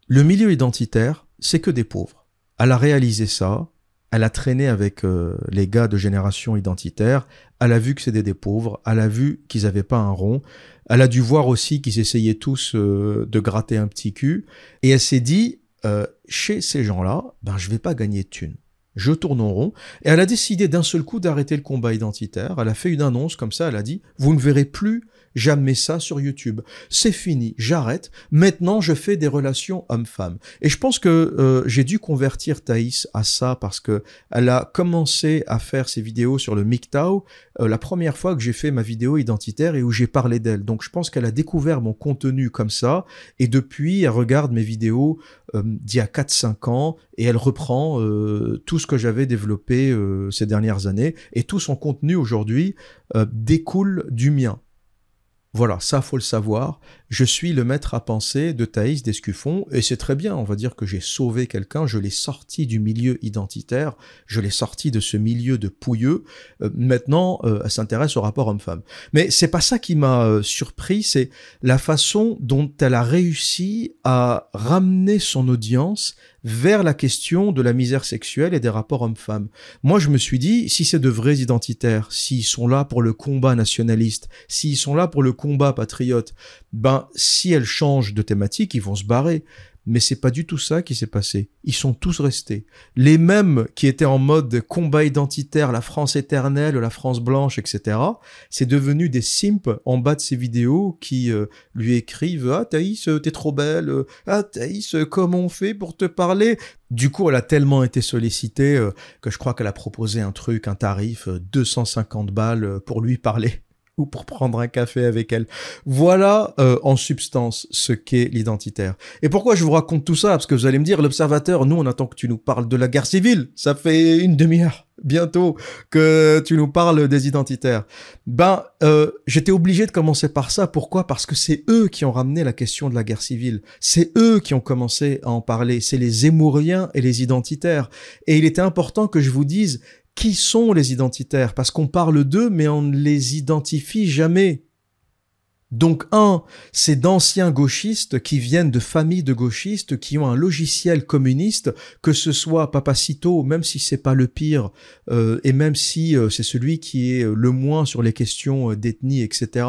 le milieu identitaire, c'est que des pauvres. Elle a réalisé ça, elle a traîné avec euh, les gars de génération identitaire, elle a vu que c'était des pauvres, elle a vu qu'ils n'avaient pas un rond, elle a dû voir aussi qu'ils essayaient tous euh, de gratter un petit cul, et elle s'est dit, euh, chez ces gens-là, ben je vais pas gagner de thunes. Je tourne en rond, et elle a décidé d'un seul coup d'arrêter le combat identitaire. Elle a fait une annonce comme ça, elle a dit, vous ne verrez plus jamais ça sur YouTube. C'est fini, j'arrête. Maintenant, je fais des relations homme-femme. Et je pense que euh, j'ai dû convertir Thaïs à ça parce que elle a commencé à faire ses vidéos sur le MGTOW euh, la première fois que j'ai fait ma vidéo identitaire et où j'ai parlé d'elle. Donc je pense qu'elle a découvert mon contenu comme ça et depuis elle regarde mes vidéos euh, d'il y a 4-5 ans et elle reprend tout ce que j'avais développé ces dernières années et tout son contenu aujourd'hui découle du mien. Voilà, ça faut le savoir. Je suis le maître à penser de Thaïs Descuffon, et c'est très bien, on va dire que j'ai sauvé quelqu'un, je l'ai sorti du milieu identitaire, je l'ai sorti de ce milieu de pouilleux. Euh, maintenant, euh, elle s'intéresse au rapport homme-femme. Mais c'est pas ça qui m'a euh, surpris, c'est la façon dont elle a réussi à ramener son audience vers la question de la misère sexuelle et des rapports hommes-femmes. Moi, je me suis dit, si c'est de vrais identitaires, s'ils sont là pour le combat nationaliste, s'ils sont là pour le combat patriote, ben, si elles changent de thématique, ils vont se barrer. Mais c'est pas du tout ça qui s'est passé. Ils sont tous restés. Les mêmes qui étaient en mode combat identitaire, la France éternelle, la France blanche, etc. C'est devenu des simps en bas de ces vidéos qui euh, lui écrivent Ah Thaïs, t'es trop belle. Ah Thaïs, comment on fait pour te parler? Du coup, elle a tellement été sollicitée euh, que je crois qu'elle a proposé un truc, un tarif 250 euh, balles pour lui parler ou pour prendre un café avec elle. Voilà euh, en substance ce qu'est l'identitaire. Et pourquoi je vous raconte tout ça? Parce que vous allez me dire, l'observateur, nous on attend que tu nous parles de la guerre civile. Ça fait une demi-heure bientôt que tu nous parles des identitaires. Ben, euh, j'étais obligé de commencer par ça. Pourquoi? Parce que c'est eux qui ont ramené la question de la guerre civile. C'est eux qui ont commencé à en parler. C'est les Zémouriens et les identitaires. Et il était important que je vous dise, qui sont les identitaires Parce qu'on parle d'eux, mais on ne les identifie jamais. Donc un, c'est d'anciens gauchistes qui viennent de familles de gauchistes qui ont un logiciel communiste, que ce soit Papacito, même si c'est pas le pire, euh, et même si euh, c'est celui qui est le moins sur les questions euh, d'ethnie, etc.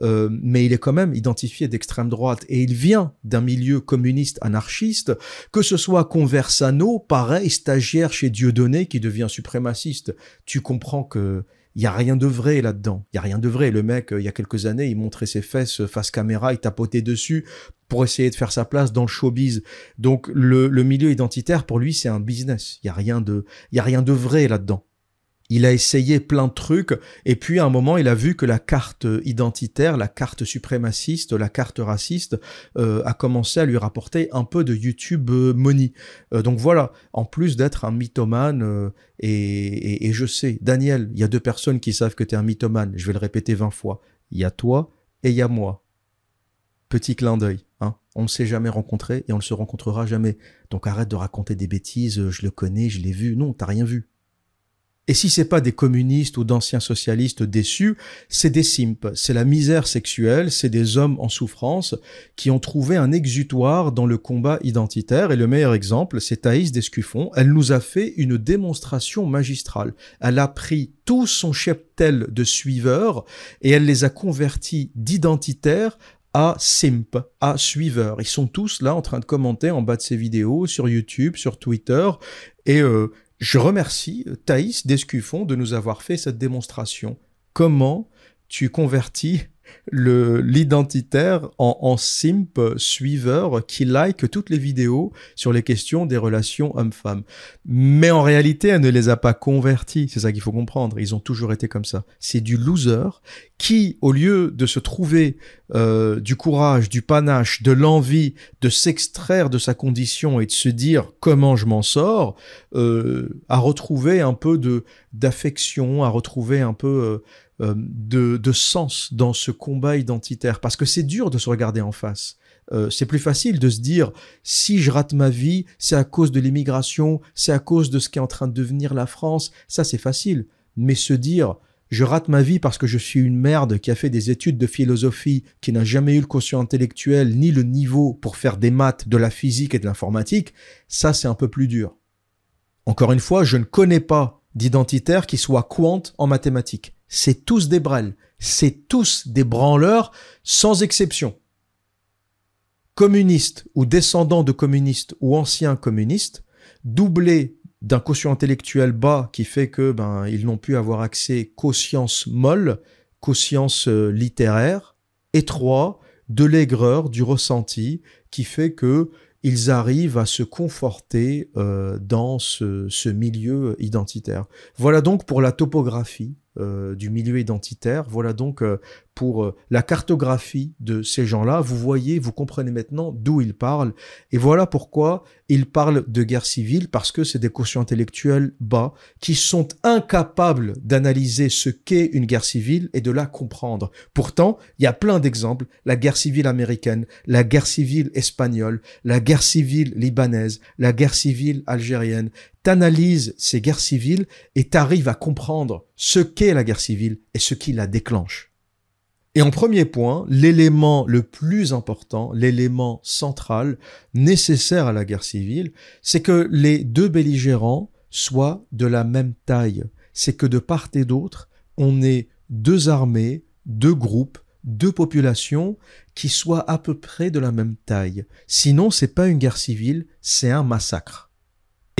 mais il est quand même identifié d'extrême droite et il vient d'un milieu communiste anarchiste, que ce soit Conversano, pareil, stagiaire chez Dieudonné qui devient suprémaciste. Tu comprends que il y a rien de vrai là-dedans. Il y a rien de vrai. Le mec, euh, il y a quelques années, il montrait ses fesses face caméra, il tapotait dessus pour essayer de faire sa place dans le showbiz. Donc le, milieu identitaire pour lui, c'est un business. Il y a rien de, il y a rien de vrai là-dedans. Il a essayé plein de trucs, et puis à un moment, il a vu que la carte identitaire, la carte suprémaciste, la carte raciste, euh, a commencé à lui rapporter un peu de YouTube euh, money. Euh, donc voilà, en plus d'être un mythomane, et, je sais, Daniel, il y a deux personnes qui savent que tu es un mythomane, je vais le répéter 20 fois. Il y a toi et il y a moi. Petit clin d'œil, hein. On ne s'est jamais rencontré et on ne se rencontrera jamais. Donc arrête de raconter des bêtises, je le connais, je l'ai vu. Non, t'as rien vu. Et si c'est pas des communistes ou d'anciens socialistes déçus, c'est des simpes, c'est la misère sexuelle, c'est des hommes en souffrance qui ont trouvé un exutoire dans le combat identitaire. Et le meilleur exemple, c'est Thaïs Descuffon. Elle nous a fait une démonstration magistrale. Elle a pris tout son cheptel de suiveurs et elle les a convertis d'identitaires à simp, à suiveurs. Ils sont tous là en train de commenter en bas de ces vidéos sur YouTube, sur Twitter, et euh, je remercie Thaïs Descuffon de nous avoir fait cette démonstration. Comment tu convertis l'identitaire en, en simp suiveur qui like toutes les vidéos sur les questions des relations hommes-femmes. Mais en réalité, elle ne les a pas convertis. C'est ça qu'il faut comprendre. Ils ont toujours été comme ça. C'est du loser qui, au lieu de se trouver euh, du courage, du panache, de l'envie de s'extraire de sa condition et de se dire comment je m'en sors, euh, a retrouvé un peu de d'affection, a retrouvé un peu euh, euh, de, sens dans ce combat identitaire, parce que c'est dur de se regarder en face. Euh, c'est plus facile de se dire si je rate ma vie, c'est à cause de l'immigration, c'est à cause de ce qui est en train de devenir la France. Ça, c'est facile. Mais se dire je rate ma vie parce que je suis une merde qui a fait des études de philosophie, qui n'a jamais eu le quotient intellectuel ni le niveau pour faire des maths, de la physique et de l'informatique, ça c'est un peu plus dur. Encore une fois, je ne connais pas d'identitaire qui soit quant en mathématiques c'est tous des brels, c'est tous des branleurs sans exception. Communistes ou descendants de communistes ou anciens communistes, doublés d'un quotient intellectuel bas qui fait que ben ils n'ont pu avoir accès qu'aux sciences molles, qu'aux sciences euh, littéraires, et trois, de l'aigreur, du ressenti, qui fait que ils arrivent à se conforter euh, dans ce, ce milieu identitaire. Voilà donc pour la topographie euh, du milieu identitaire. Voilà donc euh, pour euh, la cartographie de ces gens-là. Vous voyez, vous comprenez maintenant d'où ils parlent. Et voilà pourquoi ils parlent de guerre civile, parce que c'est des quotients intellectuels bas qui sont incapables d'analyser ce qu'est une guerre civile et de la comprendre. Pourtant, il y a plein d'exemples. La guerre civile américaine, la guerre civile espagnole, la guerre civile libanaise, la guerre civile algérienne. T'analyses ces guerres civiles et t'arrives à comprendre ce qu'est la guerre civile et ce qui la déclenche. Et en premier point, l'élément le plus important, l'élément central nécessaire à la guerre civile, c'est que les deux belligérants soient de la même taille. C'est que de part et d'autre, on ait deux armées, deux groupes, deux populations qui soient à peu près de la même taille. Sinon, c'est pas une guerre civile, c'est un massacre.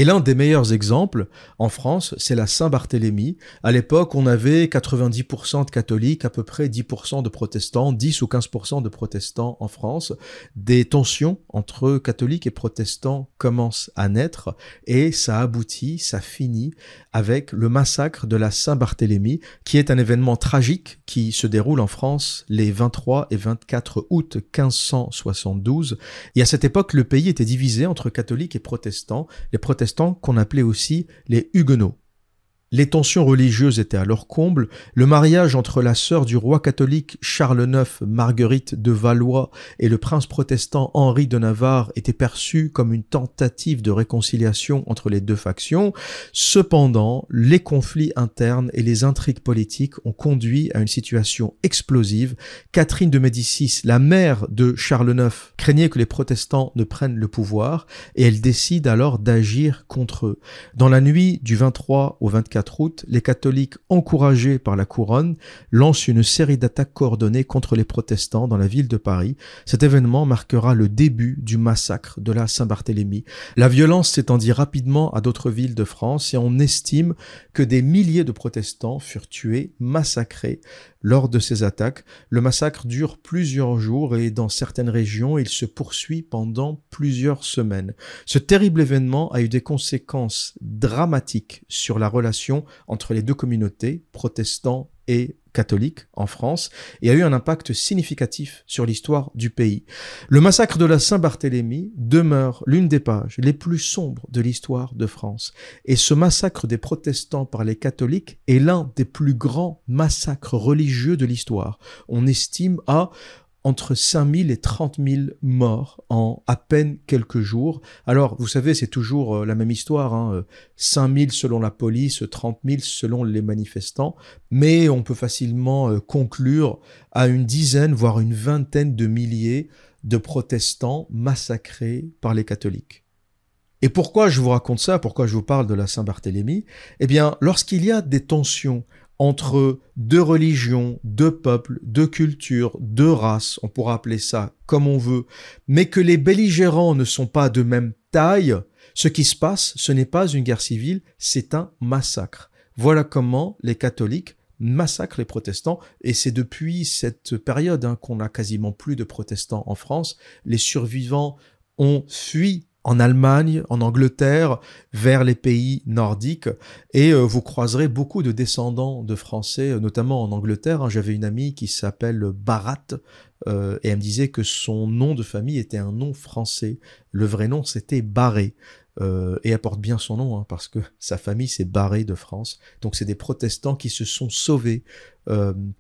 Et l'un des meilleurs exemples en France, c'est la Saint-Barthélemy. À l'époque, on avait 90% de catholiques, à peu près 10% de protestants, 10 ou 15% de protestants en France. Des tensions entre catholiques et protestants commencent à naître et ça aboutit, ça finit avec le massacre de la Saint-Barthélemy, qui est un événement tragique qui se déroule en France les 23 et 24 août 1572. Et à cette époque, le pays était divisé entre catholiques et protestants. Protestants qu'on appelait aussi les Huguenots. Les tensions religieuses étaient à leur comble, le mariage entre la sœur du roi catholique Charles IX, Marguerite de Valois, et le prince protestant Henri de Navarre était perçu comme une tentative de réconciliation entre les deux factions. Cependant, les conflits internes et les intrigues politiques ont conduit à une situation explosive. Catherine de Médicis, la mère de Charles IX, craignait que les protestants ne prennent le pouvoir, et elle décide alors d'agir contre eux. Dans la nuit du 23 au 24 août, les catholiques, encouragés par la couronne, lancent une série d'attaques coordonnées contre les protestants dans la ville de Paris. Cet événement marquera le début du massacre de la Saint-Barthélemy. La violence s'étendit rapidement à d'autres villes de France et on estime que des milliers de protestants furent tués, massacrés lors de ces attaques. Le massacre dure plusieurs jours et dans certaines régions, il se poursuit pendant plusieurs semaines. Ce terrible événement a eu des conséquences dramatiques sur la relation entre les deux communautés, protestants et catholiques en France, et a eu un impact significatif sur l'histoire du pays. Le massacre de la Saint-Barthélemy demeure l'une des pages les plus sombres de l'histoire de France, et ce massacre des protestants par les catholiques est l'un des plus grands massacres religieux de l'histoire. On estime à entre 5000 et 30 000 morts en à peine quelques jours. Alors, vous savez, c'est toujours euh, la même histoire, hein, 5000 euh, selon la police, 30 000 selon les manifestants, mais on peut facilement euh, conclure à une dizaine, voire une vingtaine de milliers de protestants massacrés par les catholiques. Et pourquoi je vous raconte ça? Pourquoi je vous parle de la Saint-Barthélemy? Eh bien, lorsqu'il y a des tensions entre deux religions, deux peuples, deux cultures, deux races, on pourra appeler ça comme on veut, mais que les belligérants ne sont pas de même taille, ce qui se passe, ce n'est pas une guerre civile, c'est un massacre. Voilà comment les catholiques massacrent les protestants, et c'est depuis cette période hein, qu'on n'a quasiment plus de protestants en France. Les survivants ont fui en Allemagne, en Angleterre, vers les pays nordiques, et euh, vous croiserez beaucoup de descendants de Français, euh, notamment en Angleterre. Hein. J'avais une amie qui s'appelle Barat, euh, et elle me disait que son nom de famille était un nom français. Le vrai nom, c'était Barré. et elle porte bien son nom, hein, parce que sa famille s'est barrée de France. Donc c'est des protestants qui se sont sauvés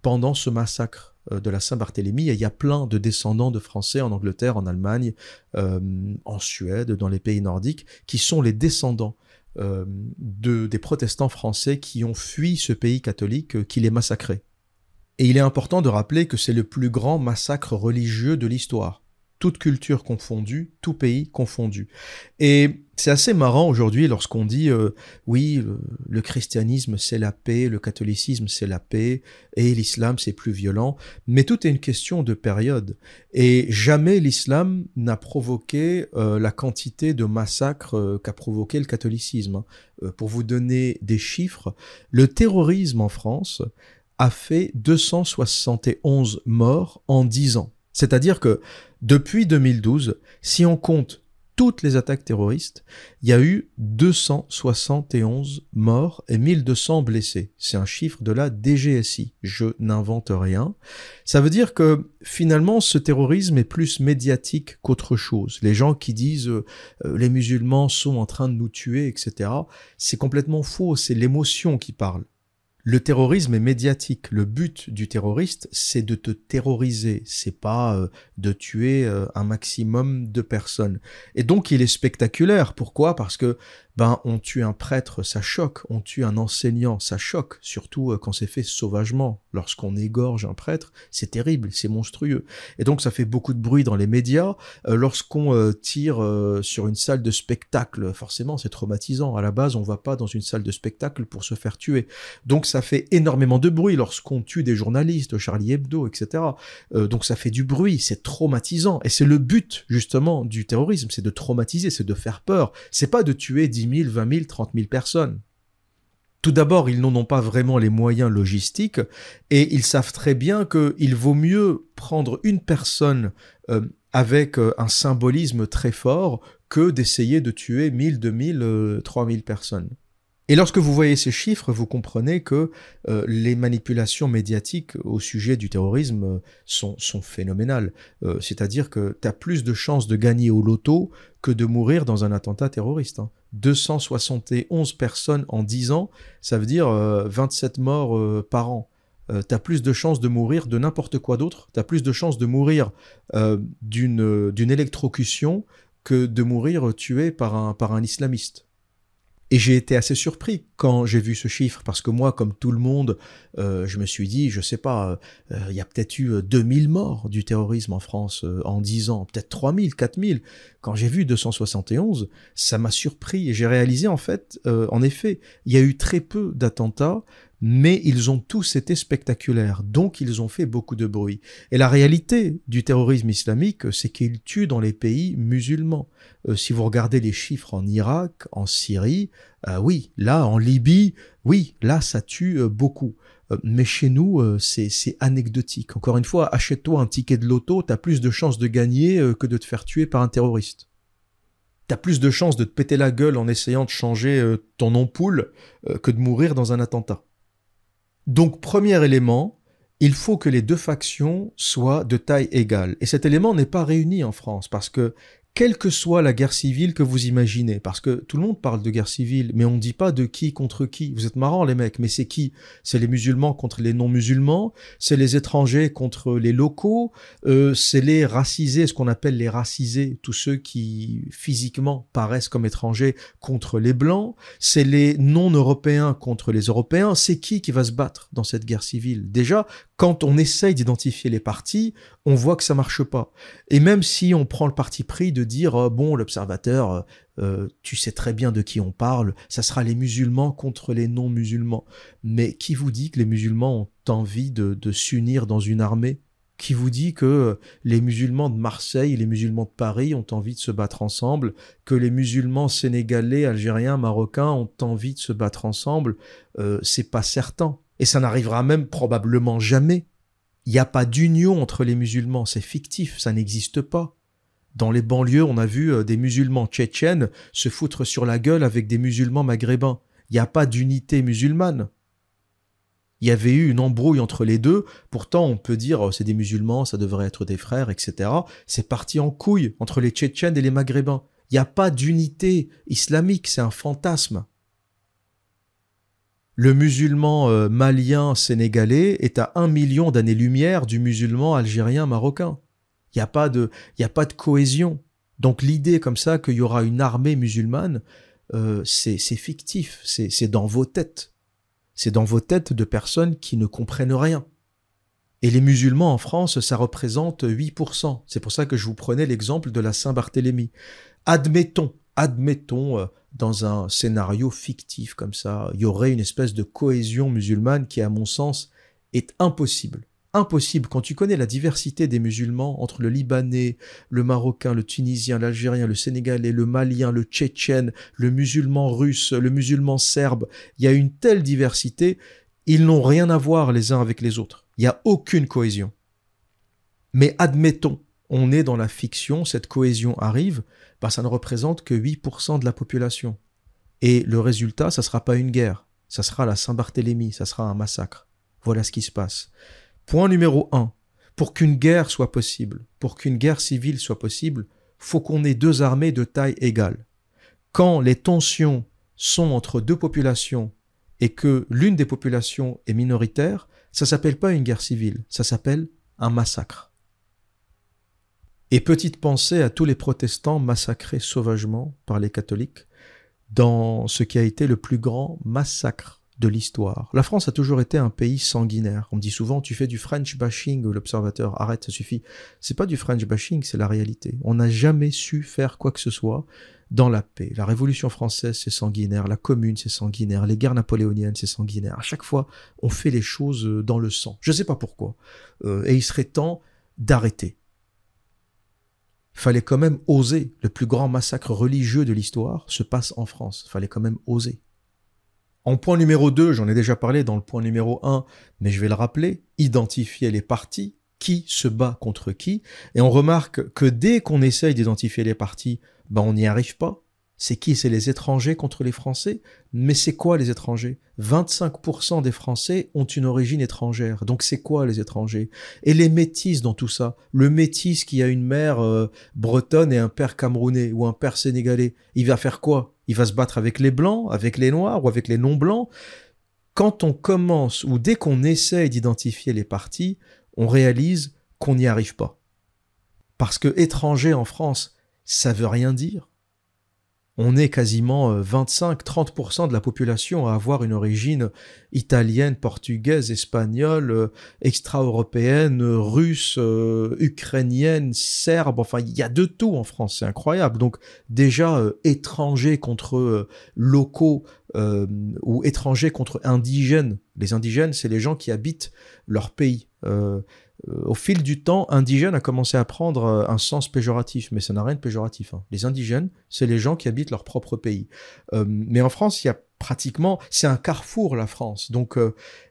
pendant ce massacre euh, de la Saint-Barthélemy. il y a plein de descendants de Français en Angleterre, en Allemagne, euh, en Suède, dans les pays nordiques, qui sont les descendants euh, de, des protestants français qui ont fui ce pays catholique qui les massacrait. Et il est important de rappeler que c'est le plus grand massacre religieux de l'histoire toute culture confondue, tout pays confondu. Et c'est assez marrant aujourd'hui lorsqu'on dit euh, oui, le, christianisme c'est la paix, le catholicisme c'est la paix, et l'islam c'est plus violent, mais tout est une question de période. Et jamais l'islam n'a provoqué euh, la quantité de massacres euh, qu'a provoqué le catholicisme. Hein. pour vous donner des chiffres, le terrorisme en France a fait 271 morts en 10 ans. C'est-à-dire que depuis 2012, si on compte toutes les attaques terroristes, il y a eu 271 morts et 1200 blessés. C'est un chiffre de la DGSI. Je n'invente rien. Ça veut dire que finalement, ce terrorisme est plus médiatique qu'autre chose. Les gens qui disent euh, les musulmans sont en train de nous tuer, etc., c'est complètement faux. C'est l'émotion qui parle. Le terrorisme est médiatique. Le but du terroriste, c'est de te terroriser. C'est pas euh, de tuer euh, un maximum de personnes. Et donc, il est spectaculaire. Pourquoi? Parce que ben on tue un prêtre, ça choque, on tue un enseignant, ça choque, surtout euh, quand c'est fait sauvagement. Lorsqu'on égorge un prêtre, c'est terrible, c'est monstrueux. Et donc ça fait beaucoup de bruit dans les médias. Euh, lorsqu'on euh, tire sur une salle de spectacle, forcément c'est traumatisant. À la base, on va pas dans une salle de spectacle pour se faire tuer. Donc ça fait énormément de bruit lorsqu'on tue des journalistes, Charlie Hebdo, etc. donc ça fait du bruit, c'est traumatisant. Et c'est le but justement du terrorisme, c'est de traumatiser, c'est de faire peur. C'est pas de tuer 10 000, 20 000, 30 000 personnes. Tout d'abord, ils n'en ont pas vraiment les moyens logistiques et ils savent très bien qu'il vaut mieux prendre une personne euh, avec euh, un symbolisme très fort que d'essayer de tuer 1000, 2000, 3000 personnes. Et lorsque vous voyez ces chiffres, vous comprenez que euh, les manipulations médiatiques au sujet du terrorisme euh, sont, phénoménales. Euh, c'est-à-dire que tu as plus de chances de gagner au loto que de mourir dans un attentat terroriste. 271 hein. personnes en 10 ans, ça veut dire 27 morts par an. tu as plus de chances de mourir de n'importe quoi d'autre, tu as plus de chances de mourir d'une électrocution que de mourir tué par un, par un islamiste. Et j'ai été assez surpris quand j'ai vu ce chiffre, parce que moi, comme tout le monde, euh, je me suis dit, je sais pas, euh, il y a peut-être eu 2000 morts du terrorisme en France euh, en 10 ans, peut-être 3000, 4000. Quand j'ai vu 271, ça m'a surpris et j'ai réalisé en fait, en effet, il y a eu très peu d'attentats mais ils ont tous été spectaculaires, donc ils ont fait beaucoup de bruit. Et la réalité du terrorisme islamique, c'est qu'il tue dans les pays musulmans. Euh, si vous regardez les chiffres en Irak, en Syrie, euh, oui, là, en Libye, oui, là, ça tue euh, beaucoup. mais chez nous, c'est anecdotique. Encore une fois, achète-toi un ticket de loto, t'as plus de chances de gagner que de te faire tuer par un terroriste. t'as plus de chances de te péter la gueule en essayant de changer ton ampoule que de mourir dans un attentat. Donc, premier élément, il faut que les deux factions soient de taille égale. Et cet élément n'est pas réuni en France parce que quelle que soit la guerre civile que vous imaginez, parce que tout le monde parle de guerre civile, mais on ne dit pas de qui contre qui. Vous êtes marrants les mecs, mais c'est qui? C'est les musulmans contre les non-musulmans, c'est les étrangers contre les locaux, euh, c'est les racisés, ce qu'on appelle les racisés, tous ceux qui physiquement paraissent comme étrangers contre les blancs, c'est les non-européens contre les européens. C'est qui qui va se battre dans cette guerre civile? Déjà, quand on essaye d'identifier les partis, on voit que ça marche pas. Et même si on prend le parti pris de dire euh, bon l'observateur, euh, euh, tu sais très bien de qui on parle, ça sera les musulmans contre les non-musulmans. Mais qui vous dit que les musulmans ont envie de, s'unir dans une armée? Qui vous dit que les musulmans de Marseille les musulmans de Paris ont envie de se battre ensemble, que les musulmans sénégalais, algériens, marocains ont envie de se battre ensemble, c'est pas certain. Et ça n'arrivera même probablement jamais. Il n'y a pas d'union entre les musulmans, c'est fictif, ça n'existe pas. Dans les banlieues, on a vu euh, des musulmans tchétchènes se foutre sur la gueule avec des musulmans maghrébins. Il n'y a pas d'unité musulmane. Il y avait eu une embrouille entre les deux, pourtant on peut dire oh, c'est des musulmans, ça devrait être des frères, etc. C'est parti en couille entre les Tchétchènes et les Maghrébins. Il n'y a pas d'unité islamique, c'est un fantasme. Le musulman euh, malien sénégalais est à un million d'années-lumière du musulman algérien marocain. Il n'y a, pas de, y a pas de cohésion. Donc l'idée comme ça qu'il y aura une armée musulmane, euh, c'est fictif, c'est dans vos têtes. C'est dans vos têtes de personnes qui ne comprennent rien. Et les musulmans en France, ça représente 8%. C'est pour ça que je vous prenais l'exemple de la Saint-Barthélemy. Admettons, admettons euh, dans un scénario fictif comme ça, il y aurait une espèce de cohésion musulmane qui, à mon sens, est impossible. Impossible quand tu connais la diversité des musulmans entre le Libanais, le Marocain, le Tunisien, l'Algérien, le Sénégalais, le Malien, le Tchétchène, le musulman russe, le musulman serbe. Il y a une telle diversité, ils n'ont rien à voir les uns avec les autres. Il n'y a aucune cohésion. Mais admettons, on est dans la fiction, cette cohésion arrive, bah, ça ne représente que 8% de la population. Et le résultat, ça sera pas une guerre, ça sera la Saint-Barthélemy, ça sera un massacre. Voilà ce qui se passe. Point numéro 1. Pour qu'une guerre soit possible, pour qu'une guerre civile soit possible, faut qu'on ait deux armées de taille égale. Quand les tensions sont entre deux populations et que l'une des populations est minoritaire, ça s'appelle pas une guerre civile, ça s'appelle un massacre. Et petite pensée à tous les protestants massacrés sauvagement par les catholiques dans ce qui a été le plus grand massacre de l'histoire. La France a toujours été un pays sanguinaire. On me dit souvent, tu fais du French bashing, l'observateur, arrête, ça suffit. C'est pas du French bashing, c'est la réalité. On n'a jamais su faire quoi que ce soit dans la paix. La Révolution française, c'est sanguinaire. La Commune, c'est sanguinaire. Les guerres napoléoniennes, c'est sanguinaire. À chaque fois, on fait les choses dans le sang. Je sais pas pourquoi. Euh, et il serait temps d'arrêter fallait quand même oser. Le plus grand massacre religieux de l'histoire se passe en France. Fallait quand même oser. En point numéro 2, j'en ai déjà parlé dans le point numéro 1, mais je vais le rappeler, identifier les partis, qui se bat contre qui, et on remarque que dès qu'on essaye d'identifier les partis, ben on n'y arrive pas, c'est qui? C'est les étrangers contre les Français? Mais c'est quoi les étrangers? 25% des Français ont une origine étrangère. Donc c'est quoi les étrangers? Et les métis dans tout ça? Le métis qui a une mère euh, bretonne et un père camerounais ou un père sénégalais, il va faire quoi? Il va se battre avec les blancs, avec les noirs ou avec les non-blancs? Quand on commence ou dès qu'on essaye d'identifier les partis, on réalise qu'on n'y arrive pas. Parce que étranger en France, ça veut rien dire on est quasiment 25-30% euh, de la population à avoir une origine italienne, portugaise, espagnole, euh, extra-européenne, russe, euh, ukrainienne, serbe, enfin il y a de tout en France, c'est incroyable. Donc déjà étrangers contre locaux ou étrangers contre indigènes. Les indigènes, c'est les gens qui habitent leur pays. Euh, au fil du temps, indigène a commencé à prendre euh, un sens péjoratif, mais ça n'a rien de péjoratif. Hein. Les indigènes, c'est les gens qui habitent leur propre pays. Euh, mais en France, il y a pratiquement, c'est un carrefour la France. Donc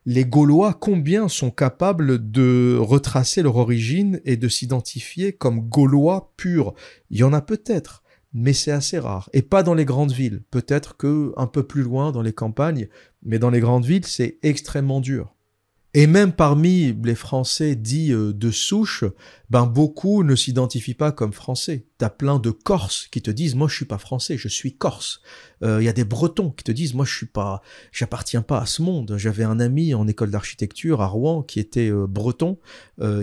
les Gaulois, combien sont capables de retracer leur origine et de s'identifier comme Gaulois purs? Il y en a peut-être, mais c'est assez rare. Et pas dans les grandes villes. Peut-être que un peu plus loin dans les campagnes, mais dans les grandes villes, c'est extrêmement dur. Et même parmi les Français dits euh, de souche, ben beaucoup ne s'identifient pas comme Français. T'as plein de Corses qui te disent moi je suis pas Français, je suis Corse. Il euh, y a des Bretons qui te disent moi je suis pas, j'appartiens pas à ce monde. J'avais un ami en école d'architecture à Rouen qui était euh, breton,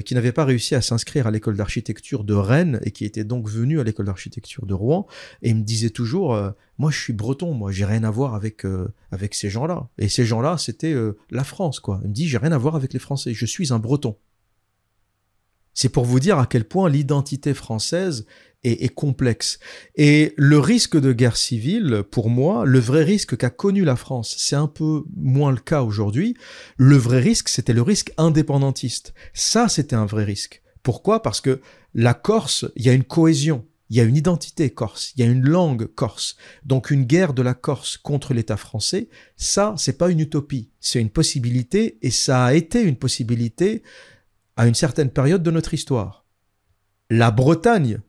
qui n'avait pas réussi à s'inscrire à l'école d'architecture de Rennes et qui était donc venu à l'école d'architecture de Rouen et il me disait toujours moi je suis breton, moi j'ai rien à voir avec avec ces gens-là. Et ces gens-là c'était la France quoi. Il me dit j'ai rien à voir avec les Français, je suis un breton. C'est pour vous dire à quel point l'identité française est, complexe. Et le risque de guerre civile, pour moi, le vrai risque qu'a connu la France, c'est un peu moins le cas aujourd'hui. Le vrai risque, c'était le risque indépendantiste. Ça, c'était un vrai risque. Pourquoi? Parce que la Corse, il y a une cohésion. Il y a une identité corse, il y a une langue corse. Donc une guerre de la Corse contre l'État français, ça, c'est pas une utopie, c'est une possibilité et ça a été une possibilité à une certaine période de notre histoire. La Bretagne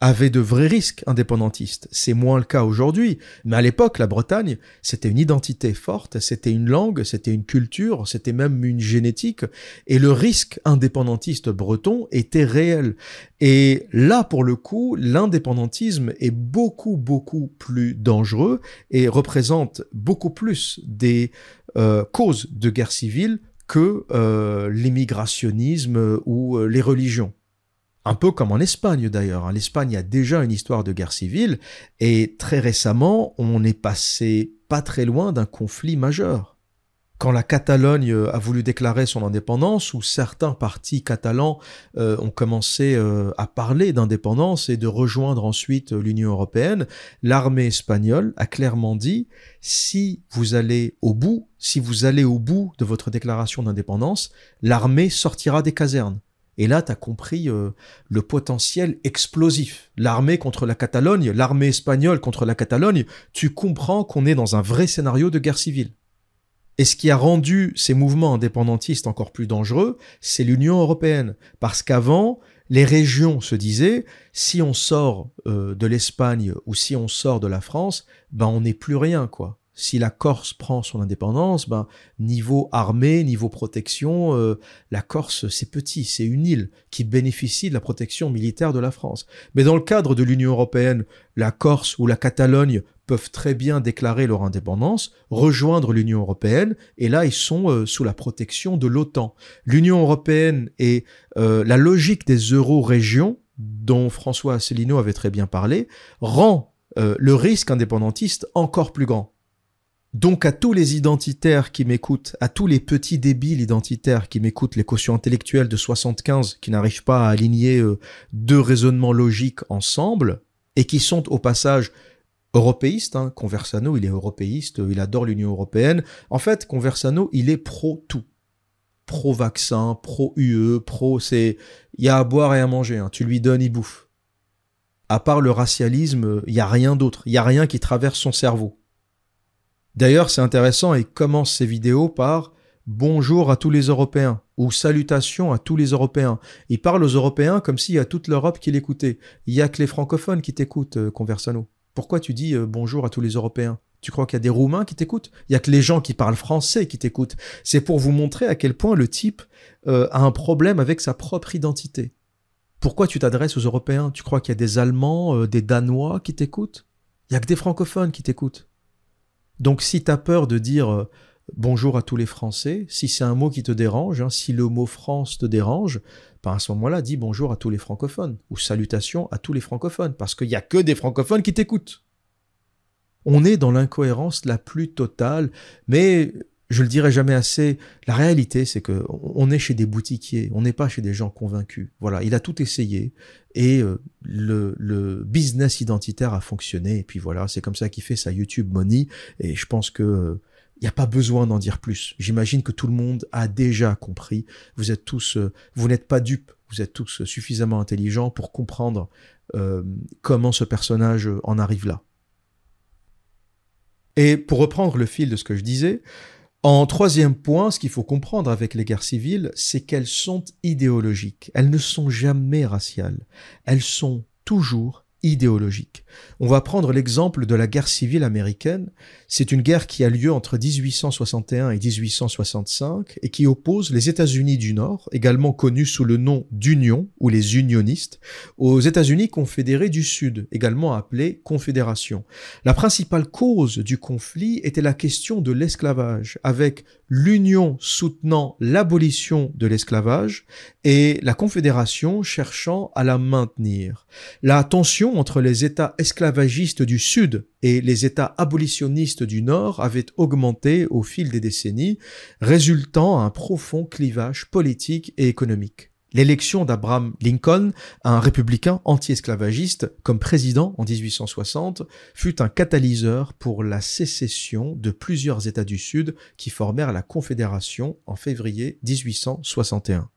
avait de vrais risques indépendantistes. C'est moins le cas aujourd'hui, mais à l'époque, la Bretagne, c'était une identité forte, c'était une langue, c'était une culture, c'était même une génétique, et le risque indépendantiste breton était réel. Et là, pour le coup, l'indépendantisme est beaucoup, beaucoup plus dangereux et représente beaucoup plus des euh, causes de guerre civile que euh, l'immigrationnisme ou euh, les religions. Un peu comme en Espagne d'ailleurs. Hein. L'Espagne a déjà une histoire de guerre civile et très récemment, on est passé pas très loin d'un conflit majeur quand la Catalogne euh, a voulu déclarer son indépendance, où certains partis catalans euh, ont commencé euh, à parler d'indépendance et de rejoindre ensuite l'Union européenne, l'armée espagnole a clairement dit si vous allez au bout, si vous allez au bout de votre déclaration d'indépendance, l'armée sortira des casernes. Et là, tu as compris le potentiel explosif. L'armée contre la Catalogne, l'armée espagnole contre la Catalogne, tu comprends qu'on est dans un vrai scénario de guerre civile. Et ce qui a rendu ces mouvements indépendantistes encore plus dangereux, c'est l'Union européenne. Parce qu'avant, les régions se disaient, si on sort euh, de l'Espagne ou si on sort de la France, ben on n'est plus rien, quoi si la Corse prend son indépendance, ben, niveau armée, niveau protection, euh, la Corse, c'est petit, c'est une île qui bénéficie de la protection militaire de la France. Mais dans le cadre de l'Union européenne, la Corse ou la Catalogne peuvent très bien déclarer leur indépendance, rejoindre l'Union européenne, et là, ils sont euh, sous la protection de l'OTAN. L'Union européenne et euh, la logique des euro-régions, dont François Asselineau avait très bien parlé, rend le risque indépendantiste encore plus grand. Donc à tous les identitaires qui m'écoutent, à tous les petits débiles identitaires qui m'écoutent, les quotients intellectuels de 75 qui n'arrivent pas à aligner euh, deux raisonnements logiques ensemble et qui sont au passage européistes, hein. Conversano il est européiste, il adore l'Union européenne. En fait, Conversano il est pro tout, pro vaccin, pro c'est il y a à boire et à manger, hein. tu lui donnes il bouffe. À part le racialisme, il y a rien d'autre, il y a rien qui traverse son cerveau. D'ailleurs, c'est intéressant, il commence ses vidéos par Bonjour à tous les Européens ou Salutations à tous les Européens. Il parle aux Européens comme s'il y a toute l'Europe qui l'écoutait. Il y a que les francophones qui t'écoutent, euh, Conversano. Pourquoi tu dis euh, bonjour à tous les Européens? Tu crois qu'il y a des Roumains qui t'écoutent? Il y a que les gens qui parlent français qui t'écoutent. C'est pour vous montrer à quel point le type euh, a un problème avec sa propre identité. Pourquoi tu t'adresses aux Européens? Tu crois qu'il y a des Allemands, des Danois qui t'écoutent? Il y a que des francophones qui t'écoutent. Donc si tu as peur de dire euh, bonjour à tous les Français, si c'est un mot qui te dérange, hein, si le mot France te dérange, ben à ce moment-là, dis bonjour à tous les francophones, ou salutations à tous les francophones, parce qu'il n'y a que des francophones qui t'écoutent. On est dans l'incohérence la plus totale, mais je le dirai jamais assez. La réalité, c'est que on est chez des boutiquiers, on n'est pas chez des gens convaincus. Voilà, il a tout essayé et euh, le, le, business identitaire a fonctionné. Et puis voilà, c'est comme ça qu'il fait sa YouTube Money. Et je pense que il n'y a pas besoin d'en dire plus. J'imagine que tout le monde a déjà compris. Vous êtes tous, euh, vous n'êtes pas dupes. Vous êtes tous suffisamment intelligents pour comprendre euh, comment ce personnage en arrive là. Et pour reprendre le fil de ce que je disais, en troisième point, ce qu'il faut comprendre avec les guerres civiles, c'est qu'elles sont idéologiques. Elles ne sont jamais raciales. Elles sont toujours idéologique. On va prendre l'exemple de la guerre civile américaine. C'est une guerre qui a lieu entre 1861 et 1865 et qui oppose les États-Unis du Nord, également connus sous le nom d'Union ou les unionistes, aux États-Unis confédérés du Sud, également appelés Confédération. La principale cause du conflit était la question de l'esclavage, avec l'Union soutenant l'abolition de l'esclavage et la Confédération cherchant à la maintenir. La tension entre les États esclavagistes du Sud et les États abolitionnistes du Nord avait augmenté au fil des décennies, résultant à un profond clivage politique et économique. L'élection d'Abraham Lincoln, un républicain anti-esclavagiste, comme président en 1860, fut un catalyseur pour la sécession de plusieurs États du Sud qui formèrent la Confédération en février 1861.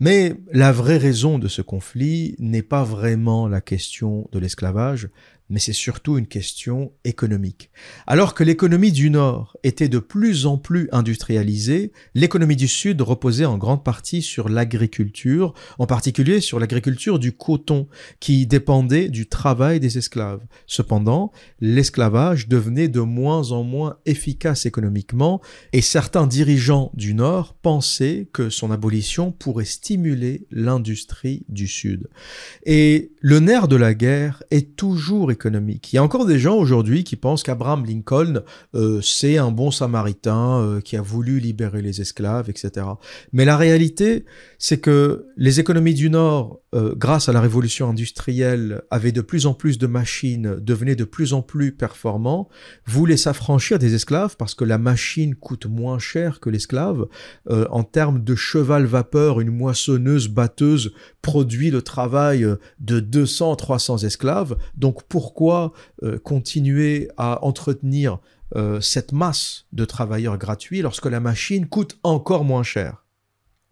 Mais la vraie raison de ce conflit n'est pas vraiment la question de l'esclavage, mais c'est surtout une question économique. Alors que l'économie du Nord était de plus en plus industrialisée, l'économie du Sud reposait en grande partie sur l'agriculture, en particulier sur l'agriculture du coton, qui dépendait du travail des esclaves. Cependant, l'esclavage devenait de moins en moins efficace économiquement, et certains dirigeants du Nord pensaient que son abolition pourrait stimuler l'industrie du Sud. Et le nerf de la guerre est toujours Il y a encore des gens aujourd'hui qui pensent qu'Abraham Lincoln, euh, c'est un bon samaritain euh, qui a voulu libérer les esclaves, etc. Mais la réalité, c'est que les économies du Nord, euh, grâce à la révolution industrielle, avaient de plus en plus de machines, devenaient de plus en plus performants, voulaient s'affranchir des esclaves parce que la machine coûte moins cher que l'esclave. en termes de cheval vapeur, une moissonneuse batteuse produit le travail de 200, 300 esclaves. Donc pour pourquoi euh, continuer à entretenir euh, cette masse de travailleurs gratuits lorsque la machine coûte encore moins cher?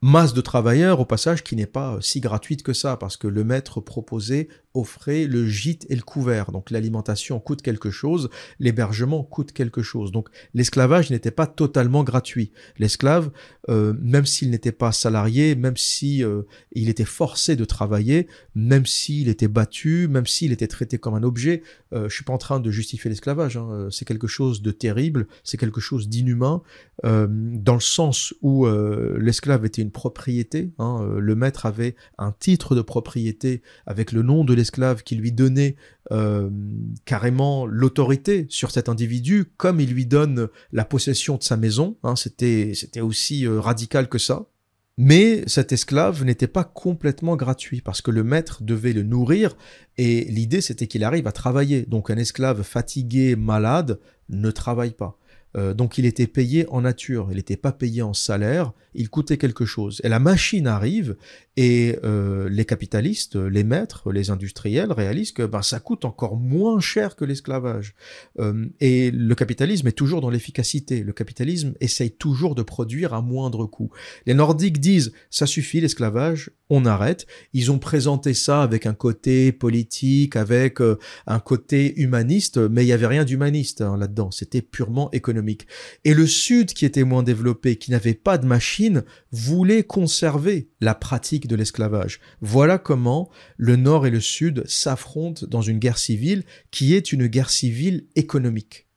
Masse de travailleurs, au passage, qui n'est pas euh, si gratuite que ça, parce que le maître proposé offrait le gîte et le couvert. Donc l'alimentation coûte quelque chose, l'hébergement coûte quelque chose. Donc l'esclavage n'était pas totalement gratuit. L'esclave, euh, même s'il n'était pas salarié, même si euh, il était forcé de travailler, même s'il était battu, même s'il était traité comme un objet, euh, je suis pas en train de justifier l'esclavage. Hein, c'est quelque chose de terrible, c'est quelque chose d'inhumain, dans le sens où l'esclave était une propriété. Hein, le maître avait un titre de propriété avec le nom de l'esclave qui lui donnait euh, carrément l'autorité sur cet individu, comme il lui donne la possession de sa maison. Hein, c'était c'était aussi euh, radical que ça. Mais cet esclave n'était pas complètement gratuit parce que le maître devait le nourrir et l'idée c'était qu'il arrive à travailler. Donc un esclave fatigué, malade, ne travaille pas. Euh, donc il était payé en nature, il n'était pas payé en salaire, il coûtait quelque chose. Et la machine arrive et euh, les capitalistes, les maîtres, les industriels réalisent que ben, ça coûte encore moins cher que l'esclavage. Euh, et le capitalisme est toujours dans l'efficacité. Le capitalisme essaye toujours de produire à moindre coût. Les Nordiques disent ça suffit l'esclavage, on arrête. Ils ont présenté ça avec un côté politique, avec un côté humaniste, mais il n'y avait rien d'humaniste hein, là-dedans. C'était purement économique. Et le Sud, qui était moins développé, qui n'avait pas de machines, voulait conserver la pratique de l'esclavage. Voilà comment le Nord et le Sud s'affrontent dans une guerre civile qui est une guerre civile économique.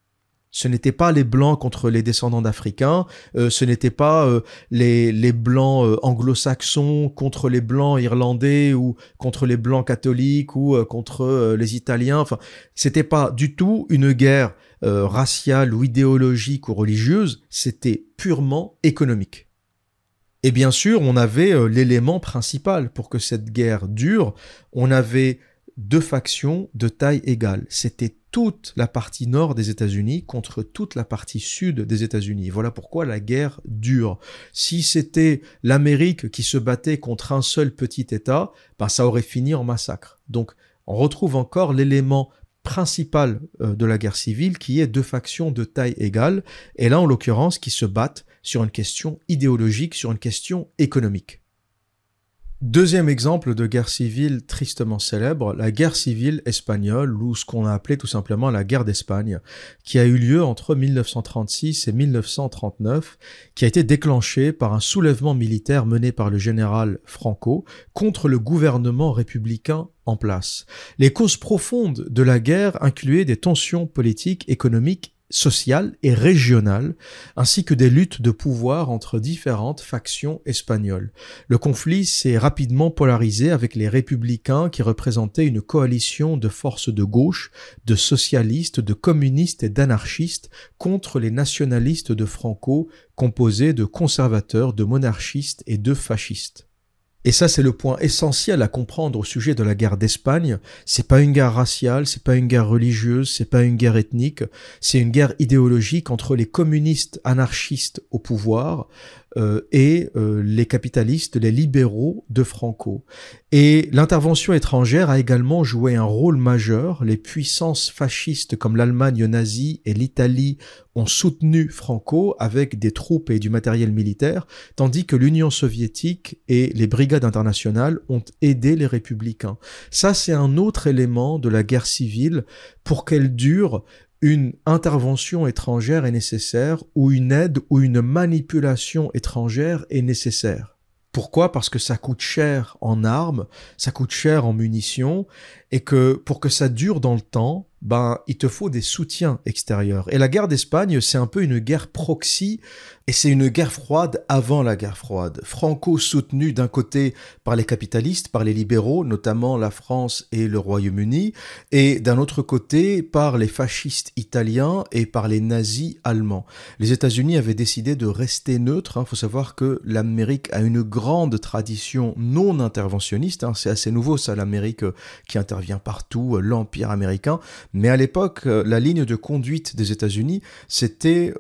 Ce n'était pas les blancs contre les descendants d'Africains, euh, ce n'était pas euh, les, les blancs euh, anglo-saxons contre les blancs irlandais ou contre les blancs catholiques ou contre les Italiens. Enfin, c'était pas du tout une guerre raciale ou idéologique ou religieuse, c'était purement économique. Et bien sûr, on avait l'élément principal pour que cette guerre dure, on avait deux factions de taille égale. C'était toute la partie nord des États-Unis contre toute la partie sud des États-Unis. Voilà pourquoi la guerre dure. Si c'était l'Amérique qui se battait contre un seul petit État, ben ça aurait fini en massacre. Donc on retrouve encore l'élément principal euh, de la guerre civile qui est deux factions de taille égale, et là en l'occurrence qui se battent sur une question idéologique, sur une question économique. Deuxième exemple de guerre civile tristement célèbre, la guerre civile espagnole, ou ce qu'on a appelé tout simplement la guerre d'Espagne, qui a eu lieu entre 1936 et 1939, qui a été déclenchée par un soulèvement militaire mené par le général Franco contre le gouvernement républicain en place. Les causes profondes de la guerre incluaient des tensions politiques, économiques sociale et régionale, ainsi que des luttes de pouvoir entre différentes factions espagnoles. Le conflit s'est rapidement polarisé avec les républicains qui représentaient une coalition de forces de gauche, de socialistes, de communistes et d'anarchistes contre les nationalistes de Franco, composés de conservateurs, de monarchistes et de fascistes. Et ça, c'est le point essentiel à comprendre au sujet de la guerre d'Espagne. C'est pas une guerre raciale, c'est pas une guerre religieuse, c'est pas une guerre ethnique, c'est une guerre idéologique entre les communistes anarchistes au pouvoir, euh, et euh, les capitalistes, les libéraux de Franco. Et l'intervention étrangère a également joué un rôle majeur. Les puissances fascistes comme l'Allemagne nazie et l'Italie ont soutenu Franco avec des troupes et du matériel militaire, tandis que l'Union soviétique et les brigades internationales ont aidé les républicains. Ça, c'est un autre élément de la guerre civile pour qu'elle dure une intervention étrangère est nécessaire ou une aide ou une manipulation étrangère est nécessaire. Pourquoi? Parce que ça coûte cher en armes, ça coûte cher en munitions, et que pour que ça dure dans le temps, ben il te faut des soutiens extérieurs. Et la guerre d'Espagne, c'est un peu une guerre proxy et c'est une guerre froide avant la guerre froide. Franco soutenu d'un côté par les capitalistes, par les libéraux, notamment la France et le Royaume-Uni, et d'un autre côté par les fascistes italiens et par les nazis allemands. Les États-Unis avaient décidé de rester neutres. Il hein. faut savoir que l'Amérique a une grande tradition non interventionniste. Hein. C'est assez nouveau ça, l'Amérique qui intervient partout, l'Empire américain. Mais à l'époque, euh, la ligne de conduite des États-Unis, c'était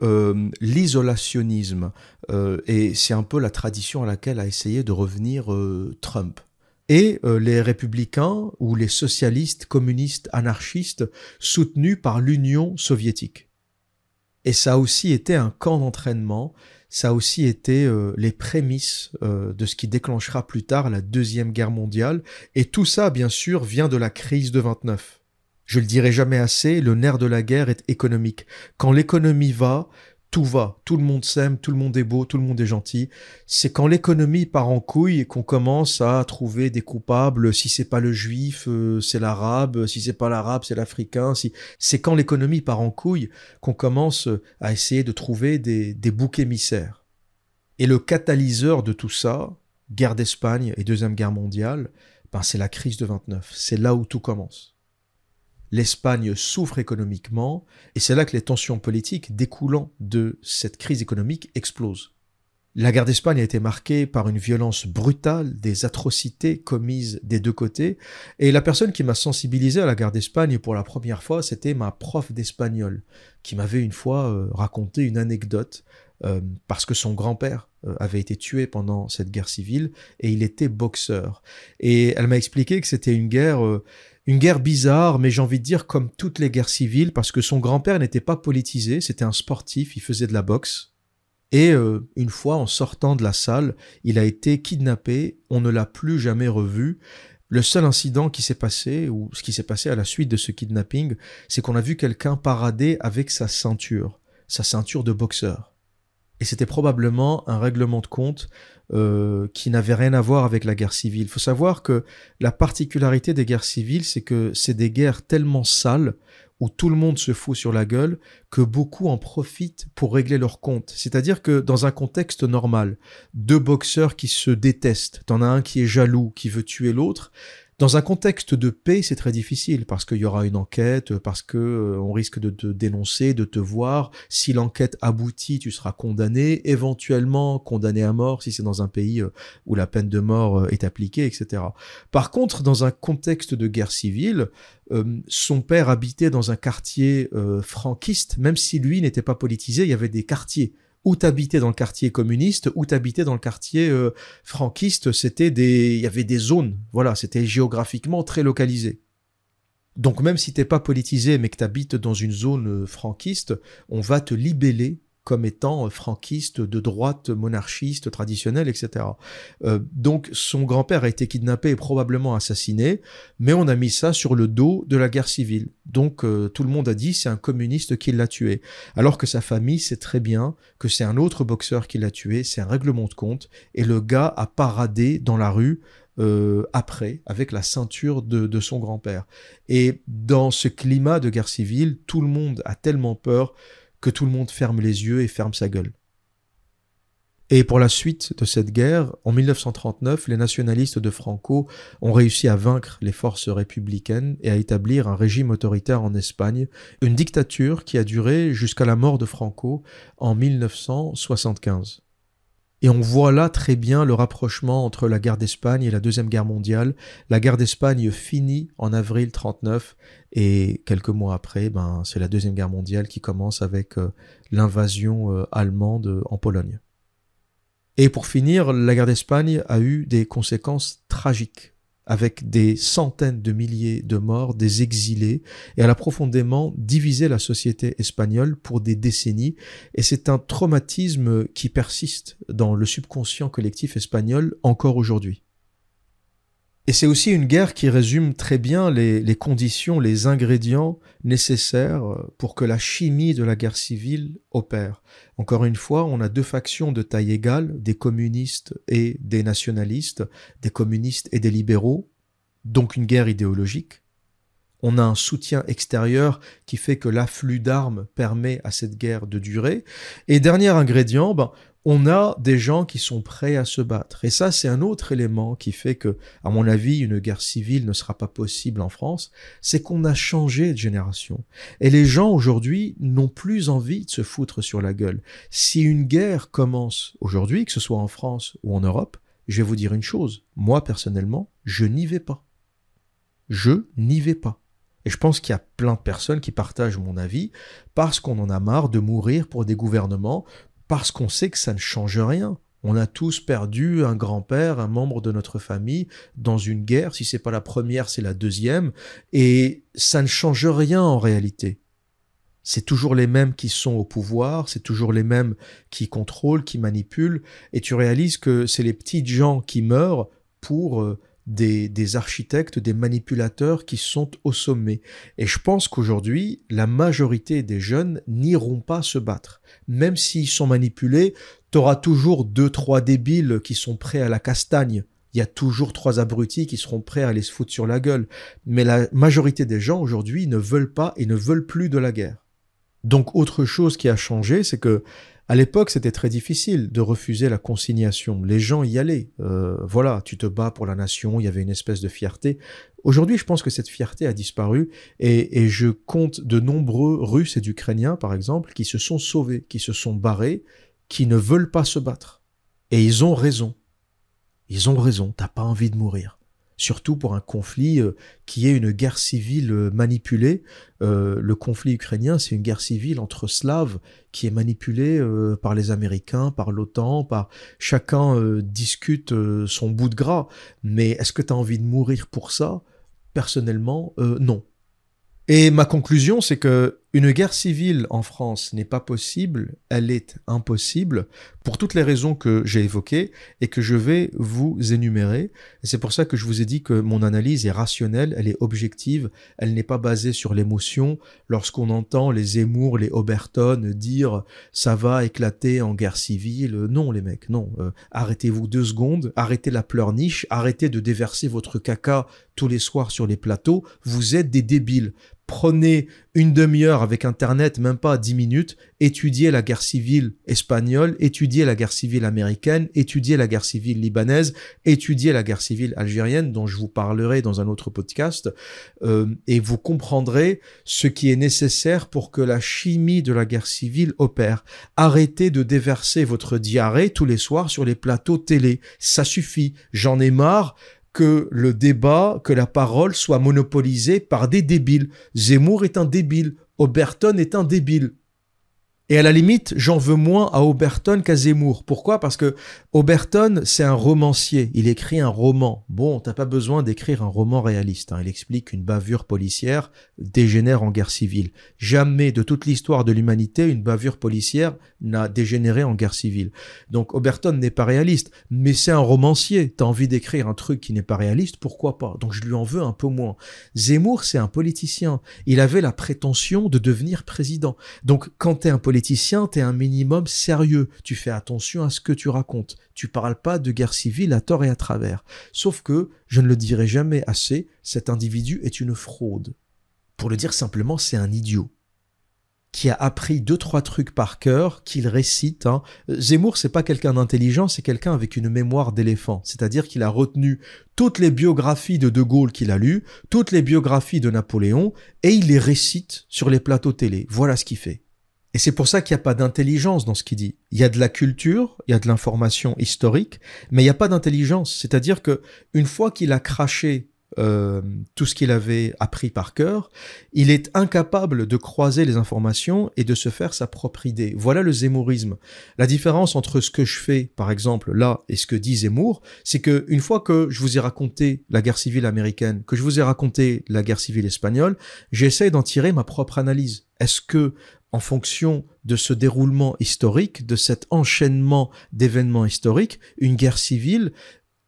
l'isolationnisme euh, et c'est un peu la tradition à laquelle a essayé de revenir euh, Trump. Et euh, les républicains ou les socialistes, communistes, anarchistes soutenus par l'Union soviétique. Et ça a aussi été un camp d'entraînement, ça a aussi été les prémices de ce qui déclenchera plus tard la Deuxième Guerre mondiale. Et tout ça, bien sûr, vient de la crise de 29. Je le dirai jamais assez, le nerf de la guerre est économique. Quand l'économie va, tout va, tout le monde s'aime, tout le monde est beau, tout le monde est gentil. C'est quand l'économie part en couille qu'on commence à trouver des coupables. Si c'est pas le juif, euh, c'est l'arabe. Si c'est pas l'arabe, c'est l'africain. Si c'est quand l'économie part en couille qu'on commence à essayer de trouver des, des boucs émissaires. Et le catalyseur de tout ça, guerre d'Espagne et deuxième guerre mondiale, ben c'est la crise de 29. C'est là où tout commence l'Espagne souffre économiquement, et c'est là que les tensions politiques découlant de cette crise économique explosent. La guerre d'Espagne a été marquée par une violence brutale, des atrocités commises des deux côtés, et la personne qui m'a sensibilisé à la guerre d'Espagne pour la première fois, c'était ma prof d'espagnol, qui m'avait une fois euh, raconté une anecdote, euh, parce que son grand-père euh, avait été tué pendant cette guerre civile, et il était boxeur. Et elle m'a expliqué que c'était une guerre une guerre bizarre, mais j'ai envie de dire comme toutes les guerres civiles, parce que son grand-père n'était pas politisé, c'était un sportif, il faisait de la boxe. Et euh, une fois, en sortant de la salle, il a été kidnappé, on ne l'a plus jamais revu. Le seul incident qui s'est passé, ou ce qui s'est passé à la suite de ce kidnapping, c'est qu'on a vu quelqu'un parader avec sa ceinture, sa ceinture de boxeur. Et c'était probablement un règlement de compte euh, qui n'avait rien à voir avec la guerre civile. Il faut savoir que la particularité des guerres civiles, c'est que c'est des guerres tellement sales où tout le monde se fout sur la gueule que beaucoup en profitent pour régler leur compte. C'est-à-dire que dans un contexte normal, deux boxeurs qui se détestent, t'en as un qui est jaloux, qui veut tuer l'autre, dans un contexte de paix, c'est très difficile parce qu'il y aura une enquête, parce que euh, on risque de te dénoncer, de te voir. Si l'enquête aboutit, tu seras condamné, éventuellement condamné à mort si c'est dans un pays euh, où la peine de mort euh, est appliquée, etc. Par contre, dans un contexte de guerre civile, son père habitait dans un quartier franquiste, même si lui n'était pas politisé, il y avait des quartiers ou t'habitais dans le quartier communiste, ou t'habitais dans le quartier euh, franquiste, c'était des, il y avait des zones, voilà, c'était géographiquement très localisé. Donc même si t'es pas politisé mais que t'habites dans une zone euh, franquiste, on va te libeller comme étant franquiste, de droite, monarchiste, traditionnel, etc. Euh, donc son grand-père a été kidnappé et probablement assassiné, mais on a mis ça sur le dos de la guerre civile. Donc euh, tout le monde a dit c'est un communiste qui l'a tué, alors que sa famille sait très bien que c'est un autre boxeur qui l'a tué, c'est un règlement de compte, et le gars a paradé dans la rue euh, après, avec la ceinture de, de son grand-père. Et dans ce climat de guerre civile, tout le monde a tellement peur que tout le monde ferme les yeux et ferme sa gueule. Et pour la suite de cette guerre, en 1939, les nationalistes de Franco ont réussi à vaincre les forces républicaines et à établir un régime autoritaire en Espagne, une dictature qui a duré jusqu'à la mort de Franco en 1975. Et on voit là très bien le rapprochement entre la guerre d'Espagne et la Deuxième Guerre mondiale. La guerre d'Espagne finit en avril 39 et quelques mois après, ben, c'est la Deuxième Guerre mondiale qui commence avec euh, l'invasion euh, allemande euh, en Pologne. Et pour finir, la guerre d'Espagne a eu des conséquences tragiques avec des centaines de milliers de morts, des exilés, et elle a profondément divisé la société espagnole pour des décennies, et c'est un traumatisme qui persiste dans le subconscient collectif espagnol encore aujourd'hui. Et c'est aussi une guerre qui résume très bien les, conditions, les ingrédients nécessaires pour que la chimie de la guerre civile opère. Encore une fois, on a deux factions de taille égale, des communistes et des nationalistes, des communistes et des libéraux, donc une guerre idéologique. On a un soutien extérieur qui fait que l'afflux d'armes permet à cette guerre de durer. Et dernier ingrédient, ben, on a des gens qui sont prêts à se battre. Et ça, c'est un autre élément qui fait que, à mon avis, une guerre civile ne sera pas possible en France, c'est qu'on a changé de génération. Et les gens aujourd'hui n'ont plus envie de se foutre sur la gueule. Si une guerre commence aujourd'hui, que ce soit en France ou en Europe, je vais vous dire une chose. Moi, personnellement, je n'y vais pas. Je n'y vais pas. Et je pense qu'il y a plein de personnes qui partagent mon avis parce qu'on en a marre de mourir pour des gouvernements, parce qu'on sait que ça ne change rien. On a tous perdu un grand-père, un membre de notre famille dans une guerre. Si c'est pas la première, c'est la deuxième. Et ça ne change rien en réalité. C'est toujours les mêmes qui sont au pouvoir, c'est toujours les mêmes qui contrôlent, qui manipulent. Et tu réalises que c'est les petites gens qui meurent pour euh, des, architectes, des manipulateurs qui sont au sommet. Et je pense qu'aujourd'hui, la majorité des jeunes n'iront pas se battre. Même s'ils sont manipulés, tu auras toujours deux, trois débiles qui sont prêts à la castagne. Il y a toujours trois abrutis qui seront prêts à aller se foutre sur la gueule. Mais la majorité des gens aujourd'hui ne veulent pas et ne veulent plus de la guerre. Donc autre chose qui a changé, c'est que à l'époque, c'était très difficile de refuser la consignation. Les gens y allaient. Euh, voilà, tu te bats pour la nation, il y avait une espèce de fierté. Aujourd'hui, je pense que cette fierté a disparu et, et je compte de nombreux Russes et d'Ukrainiens, par exemple, qui se sont sauvés, qui se sont barrés, qui ne veulent pas se battre. Et ils ont raison. Ils ont raison, t'as pas envie de mourir surtout pour un conflit euh, qui est une guerre civile euh, manipulée. Euh, le conflit ukrainien, c'est une guerre civile entre Slaves qui est manipulée par les Américains, par l'OTAN, par chacun discute son bout de gras. Mais est-ce que tu as envie de mourir pour ça? Personnellement, non. Et ma conclusion, c'est que une guerre civile en France n'est pas possible, elle est impossible pour toutes les raisons que j'ai évoquées et que je vais vous énumérer. C'est pour ça que je vous ai dit que mon analyse est rationnelle, elle est objective, elle n'est pas basée sur l'émotion. Lorsqu'on entend les Zemmour, les Oberton dire ça va éclater en guerre civile, non les mecs, non. Euh, arrêtez-vous deux secondes, arrêtez la pleurniche, arrêtez de déverser votre caca tous les soirs sur les plateaux, vous êtes des débiles prenez une demi-heure avec Internet, même pas dix minutes, étudiez la guerre civile espagnole, étudiez la guerre civile américaine, étudiez la guerre civile libanaise, étudiez la guerre civile algérienne, dont je vous parlerai dans un autre podcast, euh, et vous comprendrez ce qui est nécessaire pour que la chimie de la guerre civile opère. Arrêtez de déverser votre diarrhée tous les soirs sur les plateaux télé. Ça suffit. J'en ai marre que le débat, que la parole soit monopolisée par des débiles. Zemmour est un débile, Oberton est un débile. Et à la limite, j'en veux moins à Oberton qu'à Zemmour. Pourquoi? Parce que Oberton, c'est un romancier. Il écrit un roman. Bon, t'as pas besoin d'écrire un roman réaliste. Hein. Il explique qu'une bavure policière dégénère en guerre civile. Jamais de toute l'histoire de l'humanité, une bavure policière n'a dégénéré en guerre civile. Donc Oberton n'est pas réaliste, mais c'est un romancier. T'as envie d'écrire un truc qui n'est pas réaliste, pourquoi pas? Donc je lui en veux un peu moins. Zemmour, c'est un politicien. Il avait la prétention de devenir président. Donc quand t'es un politicien, politicien, un minimum sérieux. Tu fais attention à ce que tu racontes. Tu parles pas de guerre civile à tort et à travers. Sauf que, je ne le dirai jamais assez, cet individu est une fraude. Pour le dire simplement, c'est un idiot qui a appris deux trois trucs par cœur qu'il récite. Hein. Zemmour, c'est pas quelqu'un d'intelligent, c'est quelqu'un avec une mémoire d'éléphant. C'est-à-dire qu'il a retenu toutes les biographies de De Gaulle qu'il a lues, toutes les biographies de Napoléon, et il les récite sur les plateaux télé. Voilà ce qu'il fait. Et c'est pour ça qu'il n'y a pas d'intelligence dans ce qu'il dit. Il y a de la culture, il y a de l'information historique, mais il n'y a pas d'intelligence. C'est-à-dire que une fois qu'il a craché euh, tout ce qu'il avait appris par cœur, il est incapable de croiser les informations et de se faire sa propre idée. Voilà le zémourisme. La différence entre ce que je fais, par exemple, là, et ce que dit Zemmour, c'est que une fois que je vous ai raconté la guerre civile américaine, que je vous ai raconté la guerre civile espagnole, j'essaie d'en tirer ma propre analyse. Est-ce que en fonction de ce déroulement historique, de cet enchaînement d'événements historiques, une guerre civile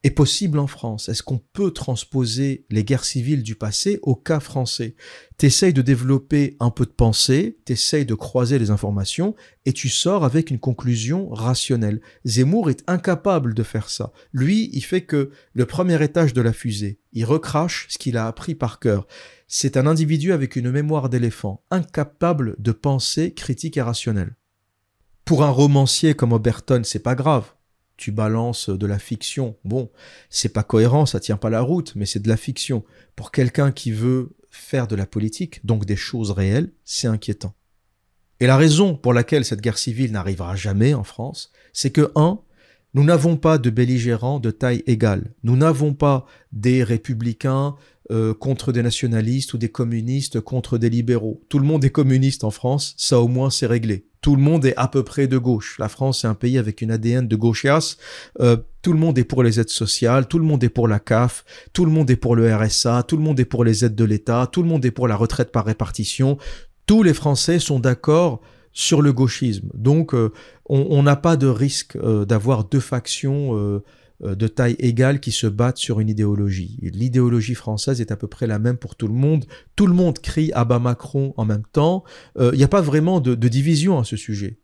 est possible en France? Est-ce qu'on peut transposer les guerres civiles du passé au cas français? T'essayes de développer un peu de pensée, t'essayes de croiser les informations et tu sors avec une conclusion rationnelle. Zemmour est incapable de faire ça. Lui, il fait que le premier étage de la fusée. Il recrache ce qu'il a appris par cœur. C'est un individu avec une mémoire d'éléphant, incapable de penser critique et rationnelle. Pour un romancier comme Oberton, c'est pas grave tu balances de la fiction. Bon, c'est pas cohérent, ça tient pas la route, mais c'est de la fiction. Pour quelqu'un qui veut faire de la politique, donc des choses réelles, c'est inquiétant. Et la raison pour laquelle cette guerre civile n'arrivera jamais en France, c'est que, un, nous n'avons pas de belligérants de taille égale. Nous n'avons pas des républicains euh, contre des nationalistes ou des communistes contre des libéraux. Tout le monde est communiste en France, ça au moins c'est réglé. Tout le monde est à peu près de gauche. La France est un pays avec une ADN de gauchias. Euh, tout le monde est pour les aides sociales, tout le monde est pour la CAF, tout le monde est pour le RSA, tout le monde est pour les aides de l'État, tout le monde est pour la retraite par répartition. Tous les Français sont d'accord sur le gauchisme. Donc, euh, on n'a pas de risque euh, d'avoir deux factions euh, de taille égale qui se battent sur une idéologie. L'idéologie française est à peu près la même pour tout le monde. Tout le monde crie à bas Macron en même temps. Il n'y a pas vraiment de, division à ce sujet.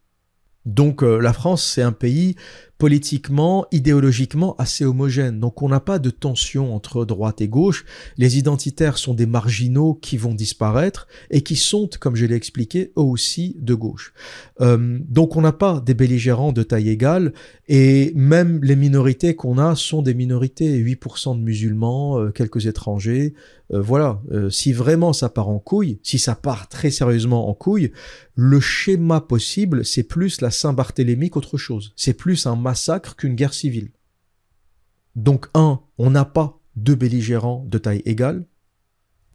Donc la France, c'est un pays politiquement, idéologiquement assez homogène. Donc on n'a pas de tension entre droite et gauche. Les identitaires sont des marginaux qui vont disparaître et qui sont, comme je l'ai expliqué, eux aussi de gauche. Euh, donc on n'a pas des belligérants de taille égale et même les minorités qu'on a sont des minorités. 8% de musulmans, euh, quelques étrangers. Euh, voilà, si vraiment ça part en couille, si ça part très sérieusement en couille, le schéma possible, c'est plus la Saint-Barthélemy qu'autre chose. C'est plus un massacre qu'une guerre civile. Donc, un, on n'a pas deux belligérants de taille égale.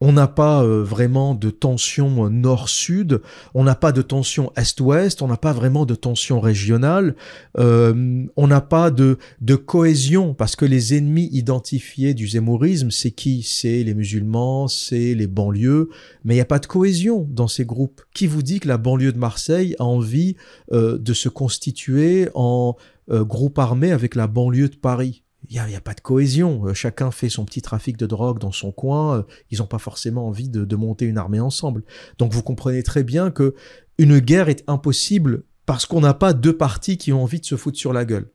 On n'a pas euh, vraiment de tension nord-sud, on n'a pas de tension est-ouest, on n'a pas vraiment de tension régionale, euh, on n'a pas de, cohésion, parce que les ennemis identifiés du zémourisme, c'est qui? C'est les musulmans, c'est les banlieues, mais il n'y a pas de cohésion dans ces groupes. Qui vous dit que la banlieue de Marseille a envie euh, de se constituer en euh, groupe armé avec la banlieue de Paris? Il n'y a, pas de cohésion. Euh, chacun fait son petit trafic de drogue dans son coin. Euh, ils n'ont pas forcément envie de, monter une armée ensemble. Donc vous comprenez très bien que une guerre est impossible parce qu'on n'a pas deux partis qui ont envie de se foutre sur la gueule.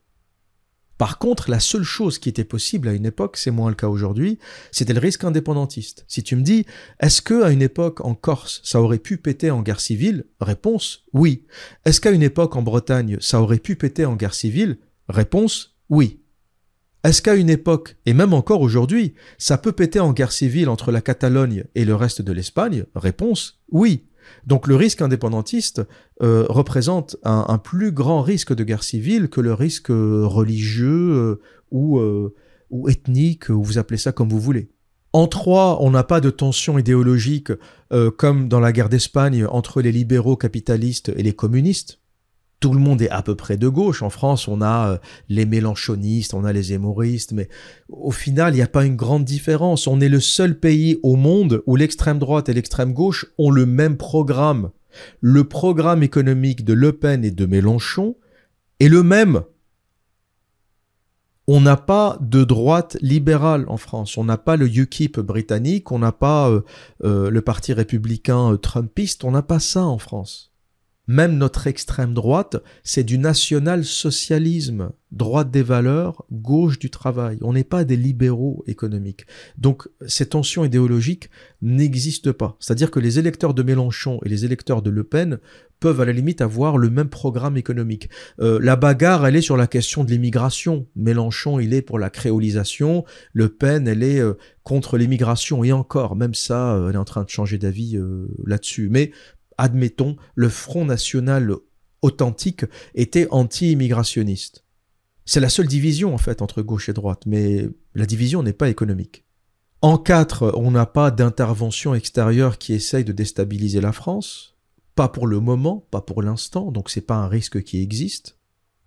Par contre, la seule chose qui était possible à une époque, c'est moins le cas aujourd'hui, c'était le risque indépendantiste. Si tu me dis, est-ce que à une époque en Corse, ça aurait pu péter en guerre civile? Réponse, oui. Est-ce qu'à une époque en Bretagne, ça aurait pu péter en guerre civile? Réponse, oui. Est-ce qu'à une époque, et même encore aujourd'hui, ça peut péter en guerre civile entre la Catalogne et le reste de l'Espagne? Réponse, oui. Donc le risque indépendantiste euh, représente un, plus grand risque de guerre civile que le risque euh, religieux euh, ou, ou ethnique, ou vous appelez ça comme vous voulez. En trois, on n'a pas de tension idéologique comme dans la guerre d'Espagne entre les libéraux capitalistes et les communistes. Tout le monde est à peu près de gauche. En France, on a euh, les mélanchonistes, on a les hémoristes, mais au final, il n'y a pas une grande différence. On est le seul pays au monde où l'extrême droite et l'extrême gauche ont le même programme. Le programme économique de Le Pen et de Mélenchon est le même. On n'a pas de droite libérale en France. On n'a pas le UKIP britannique, on n'a pas euh, euh, le parti républicain trumpiste, on n'a pas ça en France. Même notre extrême droite, c'est du national-socialisme, droite des valeurs, gauche du travail. On n'est pas des libéraux économiques. Donc ces tensions idéologiques n'existent pas. C'est-à-dire que les électeurs de Mélenchon et les électeurs de Le Pen peuvent à la limite avoir le même programme économique. Euh, la bagarre, elle est sur la question de l'immigration. Mélenchon, il est pour la créolisation. Le Pen, elle est euh, contre l'immigration. Et encore, même ça, euh, elle est en train de changer d'avis là-dessus. Mais admettons, le Front National authentique était anti-immigrationniste. C'est la seule division en fait entre gauche et droite, mais la division n'est pas économique. En quatre, on n'a pas d'intervention extérieure qui essaye de déstabiliser la France, pas pour le moment, pas pour l'instant, donc c'est pas un risque qui existe.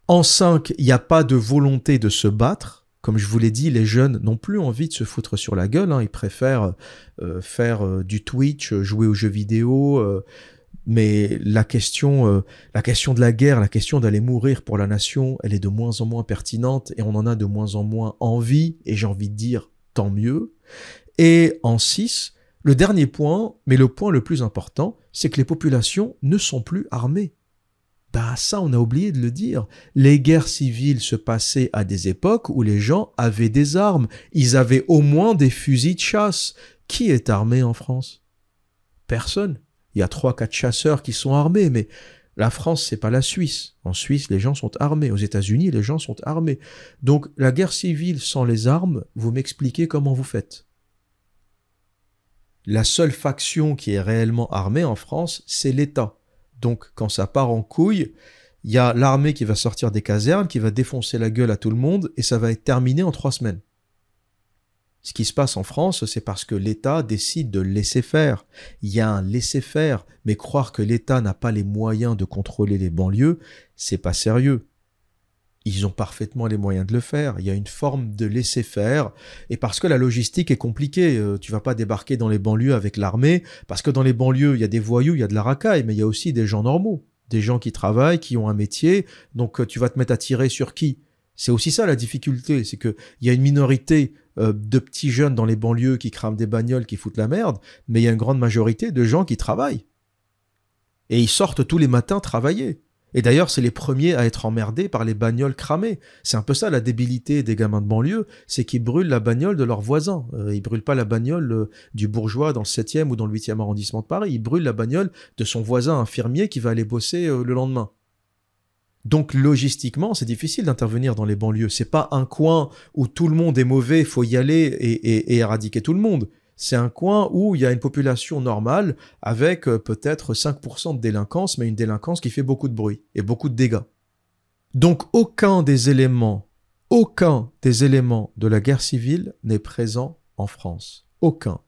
En cinq, il n'y a pas de volonté de se battre. Comme je vous l'ai dit, les jeunes n'ont plus envie de se foutre sur la gueule. Hein. Ils préfèrent euh, faire euh, du Twitch, jouer aux jeux vidéo, euh, mais la question, euh, la question de la guerre, la question d'aller mourir pour la nation, elle est de moins en moins pertinente et on en a de moins en moins envie, et j'ai envie de dire tant mieux. Et en 6, le dernier point, mais le point le plus important, c'est que les populations ne sont plus armées. Bah ça, on a oublié de le dire. Les guerres civiles se passaient à des époques où les gens avaient des armes. Ils avaient au moins des fusils de chasse. Qui est armé en France? Personne. Il y a trois, quatre chasseurs qui sont armés, mais la France, c'est pas la Suisse. En Suisse, les gens sont armés. Aux États-Unis, les gens sont armés. Donc, la guerre civile sans les armes, vous m'expliquez comment vous faites. La seule faction qui est réellement armée en France, c'est l'État. Donc, quand ça part en couille, il y a l'armée qui va sortir des casernes, qui va défoncer la gueule à tout le monde, et ça va être terminé en trois semaines. Ce qui se passe en France, c'est parce que l'État décide de laisser faire. Il y a un laisser faire, mais croire que l'État n'a pas les moyens de contrôler les banlieues, c'est pas sérieux. Ils ont parfaitement les moyens de le faire. Il y a une forme de laisser faire. Et parce que la logistique est compliquée, euh, tu vas pas débarquer dans les banlieues avec l'armée, parce que dans les banlieues, il y a des voyous, il y a de la racaille, mais il y a aussi des gens normaux. Des gens qui travaillent, qui ont un métier. Donc, euh, tu vas te mettre à tirer sur qui? C'est aussi ça la difficulté, c'est que il y a une minorité euh, de petits jeunes dans les banlieues qui crament des bagnoles, qui foutent la merde, mais il y a une grande majorité de gens qui travaillent. Et ils sortent tous les matins travailler. Et d'ailleurs, c'est les premiers à être emmerdés par les bagnoles cramées. C'est un peu ça la débilité des gamins de banlieue, c'est qu'ils brûlent la bagnole de leurs voisins. Euh, ils brûlent pas la bagnole euh, du bourgeois dans le 7e ou dans le 8e arrondissement de Paris. Ils brûlent la bagnole de son voisin infirmier qui va aller bosser le lendemain. Donc logistiquement, c'est difficile d'intervenir dans les banlieues. C'est pas un coin où tout le monde est mauvais, faut y aller et, éradiquer tout le monde. C'est un coin où il y a une population normale avec euh, peut-être 5% de délinquance, mais une délinquance qui fait beaucoup de bruit et beaucoup de dégâts. Donc aucun des éléments, aucun des éléments de la guerre civile n'est présent en France. Aucun.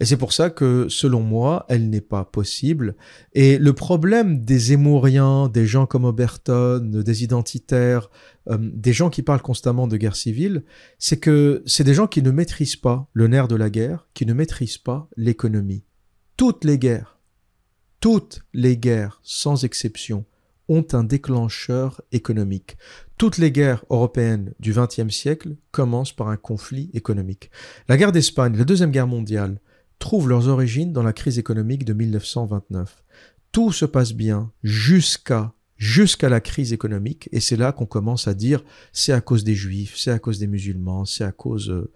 Et c'est pour ça que, selon moi, elle n'est pas possible. Et le problème des émouriens, des gens comme Oberton, des identitaires, euh, des gens qui parlent constamment de guerre civile, c'est que c'est des gens qui ne maîtrisent pas le nerf de la guerre, qui ne maîtrisent pas l'économie. Toutes les guerres, toutes les guerres, sans exception, ont un déclencheur économique. Toutes les guerres européennes du XXe siècle commencent par un conflit économique. La guerre d'Espagne, la Deuxième Guerre mondiale, trouvent leurs origines dans la crise économique de 1929. Tout se passe bien jusqu'à jusqu'à la crise économique et c'est là qu'on commence à dire c'est à cause des juifs, c'est à cause des musulmans, c'est à cause euh,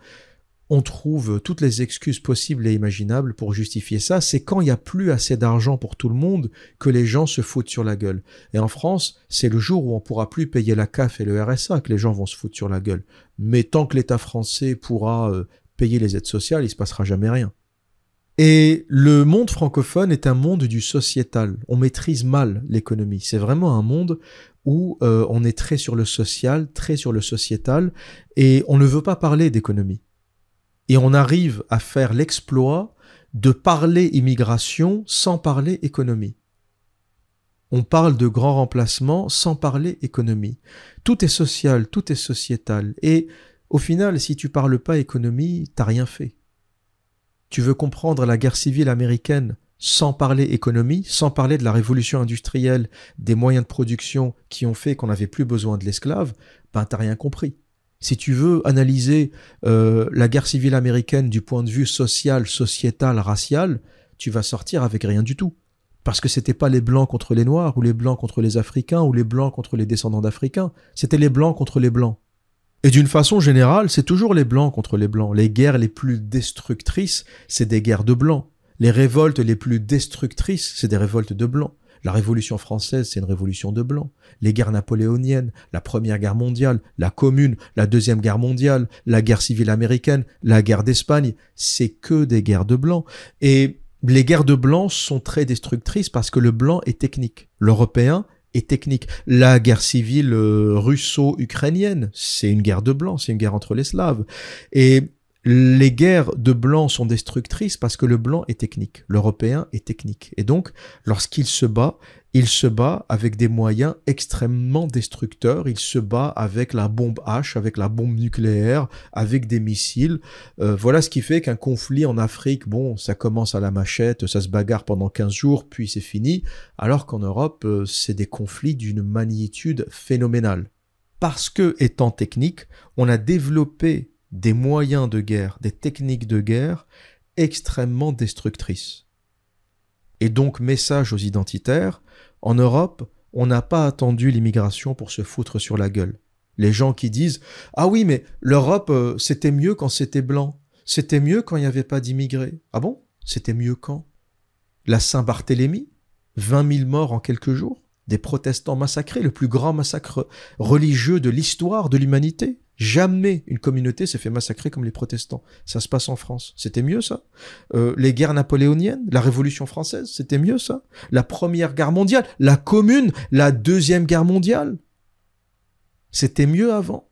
on trouve toutes les excuses possibles et imaginables pour justifier ça, c'est quand il n'y a plus assez d'argent pour tout le monde que les gens se foutent sur la gueule. Et en France, c'est le jour où on pourra plus payer la CAF et le RSA que les gens vont se foutre sur la gueule. Mais tant que l'État français pourra euh, payer les aides sociales, il se passera jamais rien. Et le monde francophone est un monde du sociétal. On maîtrise mal l'économie. C'est vraiment un monde où euh, on est très sur le social, très sur le sociétal, et on ne veut pas parler d'économie. Et on arrive à faire l'exploit de parler immigration sans parler économie. on parle de grand remplacement sans parler économie. Tout est social, tout est sociétal. Et au final, si tu parles pas économie, t'as rien fait. Tu veux comprendre la guerre civile américaine sans parler économie, sans parler de la révolution industrielle, des moyens de production qui ont fait qu'on n'avait plus besoin de l'esclave, ben t'as rien compris. Si tu veux analyser euh, la guerre civile américaine du point de vue social, sociétal, racial, tu vas sortir avec rien du tout. Parce que c'était pas les blancs contre les noirs, ou les blancs contre les africains, ou les blancs contre les descendants d'Africains. C'était les blancs contre les blancs. Et d'une façon générale, c'est toujours les blancs contre les blancs. Les guerres les plus destructrices, c'est des guerres de blancs. Les révoltes les plus destructrices, c'est des révoltes de blancs. La Révolution française, c'est une révolution de blancs. Les guerres napoléoniennes, la Première Guerre mondiale, la Commune, la Deuxième Guerre mondiale, la guerre civile américaine, la guerre d'Espagne, c'est que des guerres de blancs. Et les guerres de blancs sont très destructrices parce que le blanc est technique. L'Européen est technique. La guerre civile euh, russo-ukrainienne, c'est une guerre de blancs, c'est une guerre entre les Slaves. Et les guerres de blanc sont destructrices parce que le blanc est technique, l'européen est technique. Et donc, lorsqu'il se bat, il se bat avec des moyens extrêmement destructeurs, il se bat avec la bombe H, avec la bombe nucléaire, avec des missiles. Euh, voilà ce qui fait qu'un conflit en Afrique, bon, ça commence à la machette, ça se bagarre pendant 15 jours, puis c'est fini, alors qu'en Europe, euh, c'est des conflits d'une magnitude phénoménale. Parce que, étant technique, on a développé des moyens de guerre, des techniques de guerre extrêmement destructrices. Et donc, message aux identitaires, en Europe, on n'a pas attendu l'immigration pour se foutre sur la gueule. Les gens qui disent Ah oui, mais l'Europe, euh, c'était mieux quand c'était blanc. C'était mieux quand il n'y avait pas d'immigrés. Ah bon? C'était mieux quand? La Saint-Barthélemy? 20 000 morts en quelques jours? Des protestants massacrés, le plus grand massacre religieux de l'histoire de l'humanité? Jamais une communauté s'est fait massacrer comme les protestants. Ça se passe en France. C'était mieux ça euh, Les guerres napoléoniennes, la Révolution française, c'était mieux ça La Première Guerre mondiale, la Commune, la Deuxième Guerre mondiale, c'était mieux avant.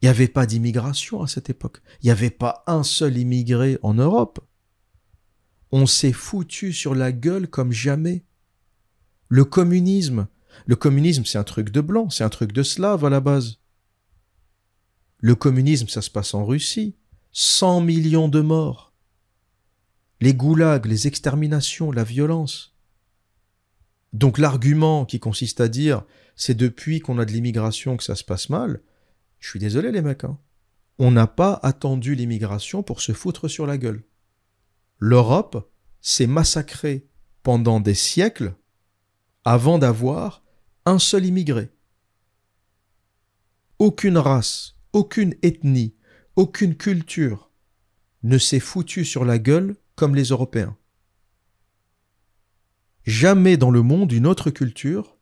Il n'y avait pas d'immigration à cette époque. Il n'y avait pas un seul immigré en Europe. On s'est foutu sur la gueule comme jamais. Le communisme, le communisme c'est un truc de blanc, c'est un truc de slave à la base. Le communisme, ça se passe en Russie. 100 millions de morts. Les goulags, les exterminations, la violence. Donc l'argument qui consiste à dire c'est depuis qu'on a de l'immigration que ça se passe mal, je suis désolé les mecs. Hein. On n'a pas attendu l'immigration pour se foutre sur la gueule. L'Europe s'est massacrée pendant des siècles avant d'avoir un seul immigré. Aucune race, aucune ethnie, aucune culture ne s'est foutue sur la gueule comme les Européens. Jamais dans le monde une autre culture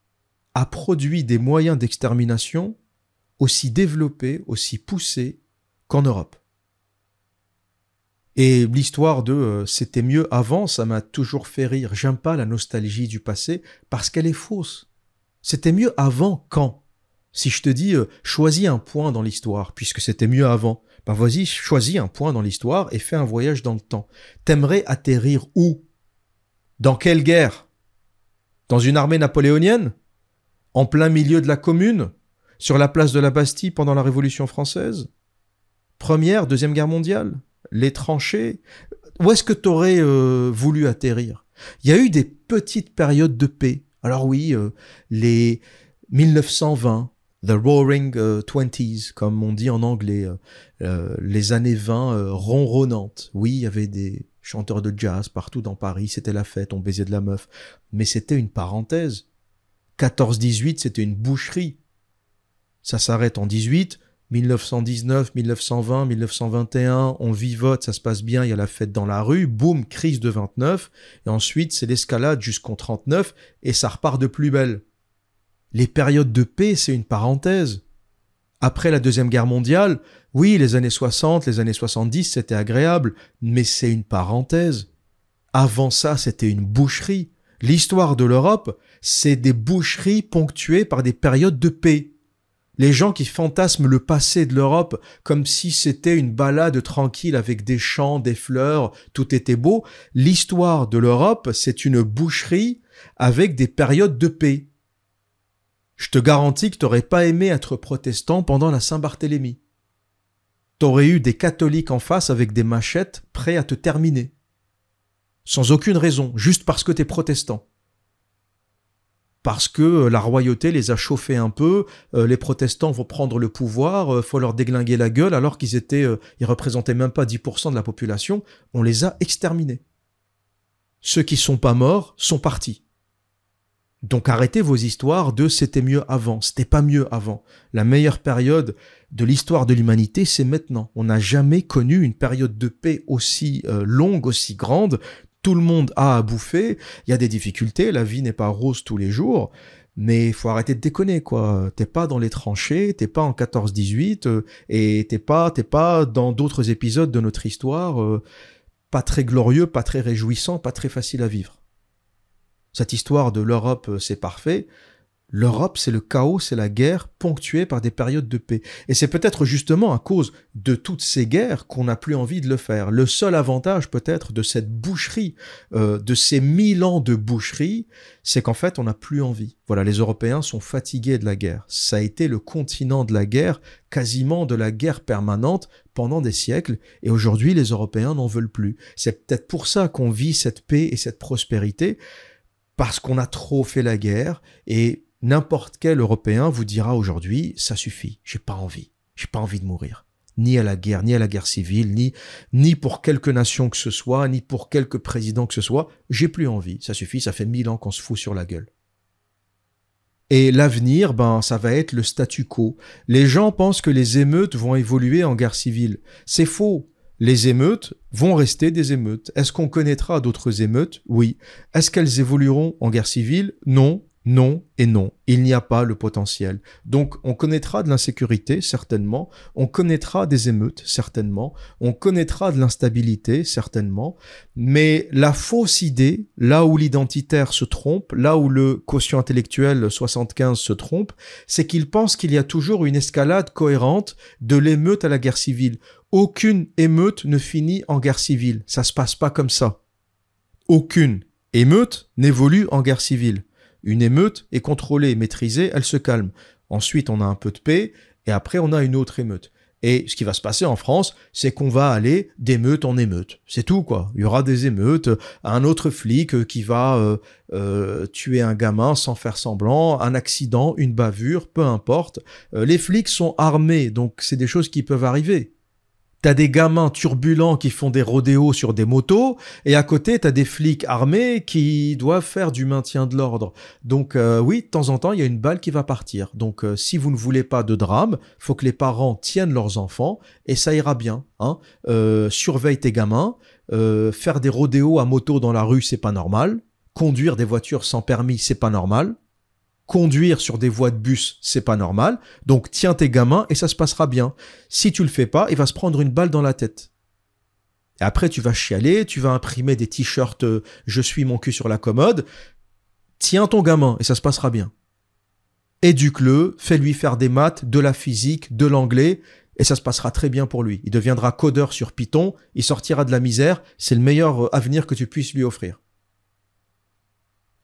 a produit des moyens d'extermination aussi développés, aussi poussés qu'en Europe. Et l'histoire de euh, c'était mieux avant, ça m'a toujours fait rire. J'aime pas la nostalgie du passé parce qu'elle est fausse. C'était mieux avant quand si je te dis euh, choisis un point dans l'histoire, puisque c'était mieux avant, bah vas-y, choisis un point dans l'histoire et fais un voyage dans le temps. T'aimerais atterrir où? Dans quelle guerre? Dans une armée napoléonienne? En plein milieu de la commune? Sur la place de la Bastille pendant la Révolution française? Première, Deuxième Guerre mondiale? Les tranchées? Où est-ce que t'aurais euh, voulu atterrir? Il y a eu des petites périodes de paix. Alors oui, euh, les 1920, The Roaring euh, Twenties, comme on dit en anglais, euh, euh, les années 20 ronronnantes. Oui, il y avait des chanteurs de jazz partout dans Paris, c'était la fête, on baisait de la meuf. Mais c'était une parenthèse. 14-18, c'était une boucherie. Ça s'arrête en 18, 1919, 1920, 1921, on vivote, ça se passe bien, il y a la fête dans la rue, boum, crise de 29, et ensuite c'est l'escalade jusqu'en 39, et ça repart de plus belle. Les périodes de paix, c'est une parenthèse. Après la Deuxième Guerre mondiale, oui, les années 60, les années 70, c'était agréable, mais c'est une parenthèse. Avant ça, c'était une boucherie. L'histoire de l'Europe, c'est des boucheries ponctuées par des périodes de paix. Les gens qui fantasment le passé de l'Europe comme si c'était une balade tranquille avec des champs, des fleurs, tout était beau, l'histoire de l'Europe, c'est une boucherie avec des périodes de paix. Je te garantis que t'aurais pas aimé être protestant pendant la Saint-Barthélemy. T'aurais eu des catholiques en face avec des machettes prêts à te terminer. Sans aucune raison, juste parce que t'es protestant parce que euh, la royauté les a chauffés un peu, euh, les protestants vont prendre le pouvoir, euh, faut leur déglinguer la gueule alors qu'ils étaient, ils représentaient même pas 10% de la population, on les a exterminés. Ceux qui sont pas morts sont partis. Donc arrêtez vos histoires de c'était mieux avant, c'était pas mieux avant. La meilleure période de l'histoire de l'humanité, c'est maintenant. On n'a jamais connu une période de paix aussi longue, aussi grande, tout le monde a à bouffer, il y a des difficultés, la vie n'est pas rose tous les jours, mais il faut arrêter de déconner quoi. T'es pas dans les tranchées, t'es pas en 14-18 euh, et t'es pas t'es pas dans d'autres épisodes de notre histoire euh, pas très glorieux, pas très réjouissant, pas très facile à vivre. Cette histoire de l'Europe, euh, c'est parfait. L'Europe, c'est le chaos, c'est la guerre ponctuée par des périodes de paix. Et c'est peut-être justement à cause de toutes ces guerres qu'on n'a plus envie de le faire. Le seul avantage peut-être de cette boucherie, euh, de ces mille ans de boucherie, c'est qu'en fait on n'a plus envie. Voilà, les Européens sont fatigués de la guerre. Ça a été le continent de la guerre, quasiment de la guerre permanente pendant des siècles, et aujourd'hui les Européens n'en veulent plus. C'est peut-être pour ça qu'on vit cette paix et cette prospérité, parce qu'on a trop fait la guerre, et N'importe quel Européen vous dira aujourd'hui, ça suffit, j'ai pas envie, j'ai pas envie de mourir. Ni à la guerre, ni à la guerre civile, ni, pour quelque nation que ce soit, ni pour quelque président que ce soit, j'ai plus envie, ça suffit, ça fait mille ans qu'on se fout sur la gueule. Et l'avenir, ben, ça va être le statu quo. Les gens pensent que les émeutes vont évoluer en guerre civile. C'est faux. Les émeutes vont rester des émeutes. Est-ce qu'on connaîtra d'autres émeutes? Oui. Est-ce qu'elles évolueront en guerre civile? Non non et non. Il n'y a pas le potentiel. Donc on connaîtra de l'insécurité, certainement, on connaîtra des émeutes, certainement, on connaîtra de l'instabilité, certainement, mais la fausse idée, là où l'identitaire se trompe, là où le quotient intellectuel 75 se trompe, c'est qu'il pense qu'il y a toujours une escalade cohérente de l'émeute à la guerre civile. Aucune émeute ne finit en guerre civile. Ça se passe pas comme ça. Aucune émeute n'évolue en guerre civile. Une émeute est contrôlée, maîtrisée, elle se calme. Ensuite, on a un peu de paix, et après, on a une autre émeute. Et ce qui va se passer en France, c'est qu'on va aller d'émeute en émeute. C'est tout, quoi. Il y aura des émeutes, un autre flic qui va euh, euh, tuer un gamin sans faire semblant, un accident, une bavure, peu importe. Euh, les flics sont armés, donc c'est des choses qui peuvent arriver. T'as des gamins turbulents qui font des rodéos sur des motos, et à côté, t'as des flics armés qui doivent faire du maintien de l'ordre. Donc euh, oui, de temps en temps, il y a une balle qui va partir. Donc euh, si vous ne voulez pas de drame, faut que les parents tiennent leurs enfants, et ça ira bien. Hein. Euh, surveille tes gamins. faire des rodéos à moto dans la rue, c'est pas normal. Conduire des voitures sans permis, c'est pas normal conduire sur des voies de bus, c'est pas normal. Donc tiens tes gamins et ça se passera bien. Si tu le fais pas, il va se prendre une balle dans la tête. Et après tu vas chialer, tu vas imprimer des t-shirts euh, je suis mon cul sur la commode. Tiens ton gamin et ça se passera bien. Éduque-le, fais-lui faire des maths, de la physique, de l'anglais, et ça se passera très bien pour lui. Il deviendra codeur sur Python, il sortira de la misère, c'est le meilleur euh, avenir que tu puisses lui offrir.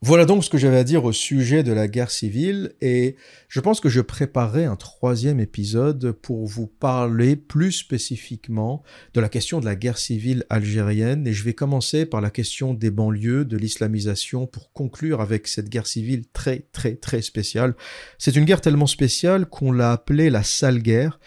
Voilà donc ce que j'avais à dire au sujet de la guerre civile et je pense que je préparerai un troisième épisode pour vous parler plus spécifiquement de la question de la guerre civile algérienne et je vais commencer par la question des banlieues, de l'islamisation pour conclure avec cette guerre civile très très très spéciale. C'est une guerre tellement spéciale qu'on l'a appelée la sale guerre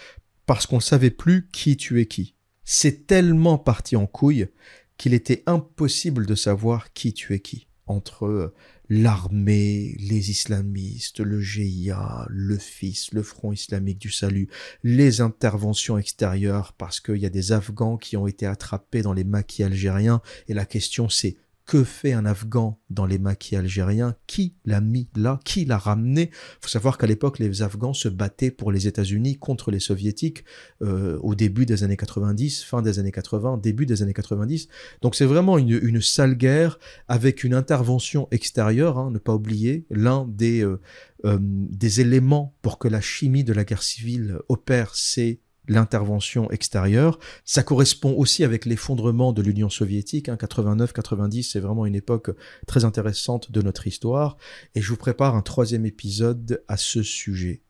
parce qu'on ne savait plus qui tuait qui. C'est tellement parti en couille qu'il était impossible de savoir qui tuait qui entre euh, l'armée, les islamistes, le GIA, le FIS, le Front islamique du salut, les interventions extérieures parce qu'il y a des Afghans qui ont été attrapés dans les maquis algériens. Et la question c'est que fait un Afghan dans les maquis algériens? Qui l'a mis là? Qui l'a ramené? Il faut savoir qu'à l'époque, les Afghans se battaient pour les États-Unis contre les Soviétiques euh, au début des années 90, fin des années 80, début des années 90. Donc c'est vraiment une, une, sale guerre avec une intervention extérieure. Hein, ne pas oublier l'un des euh, euh, des éléments pour que la chimie de la guerre civile opère, c'est l'intervention extérieure. Ça correspond aussi avec l'effondrement de l'Union soviétique. Hein, 89-90, c'est vraiment une époque très intéressante de notre histoire. Et je vous prépare un troisième épisode à ce sujet.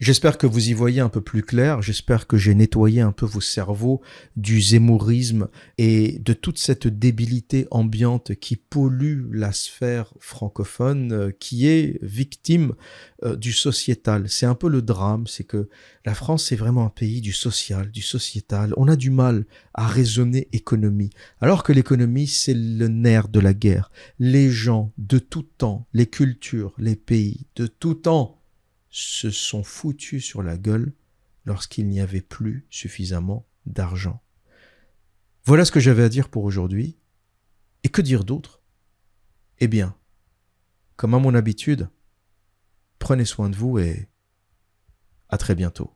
J'espère que vous y voyez un peu plus clair, j'espère que j'ai nettoyé un peu vos cerveaux du zémourisme et de toute cette débilité ambiante qui pollue la sphère francophone, euh, qui est victime euh, du sociétal. C'est un peu le drame, c'est que la France c'est vraiment un pays du social, du sociétal. On a du mal à raisonner économie, alors que l'économie c'est le nerf de la guerre. Les gens de tout temps, les cultures, les pays de tout temps se sont foutus sur la gueule lorsqu'il n'y avait plus suffisamment d'argent. Voilà ce que j'avais à dire pour aujourd'hui. Et que dire d'autre? Eh bien, comme à mon habitude, prenez soin de vous et à très bientôt.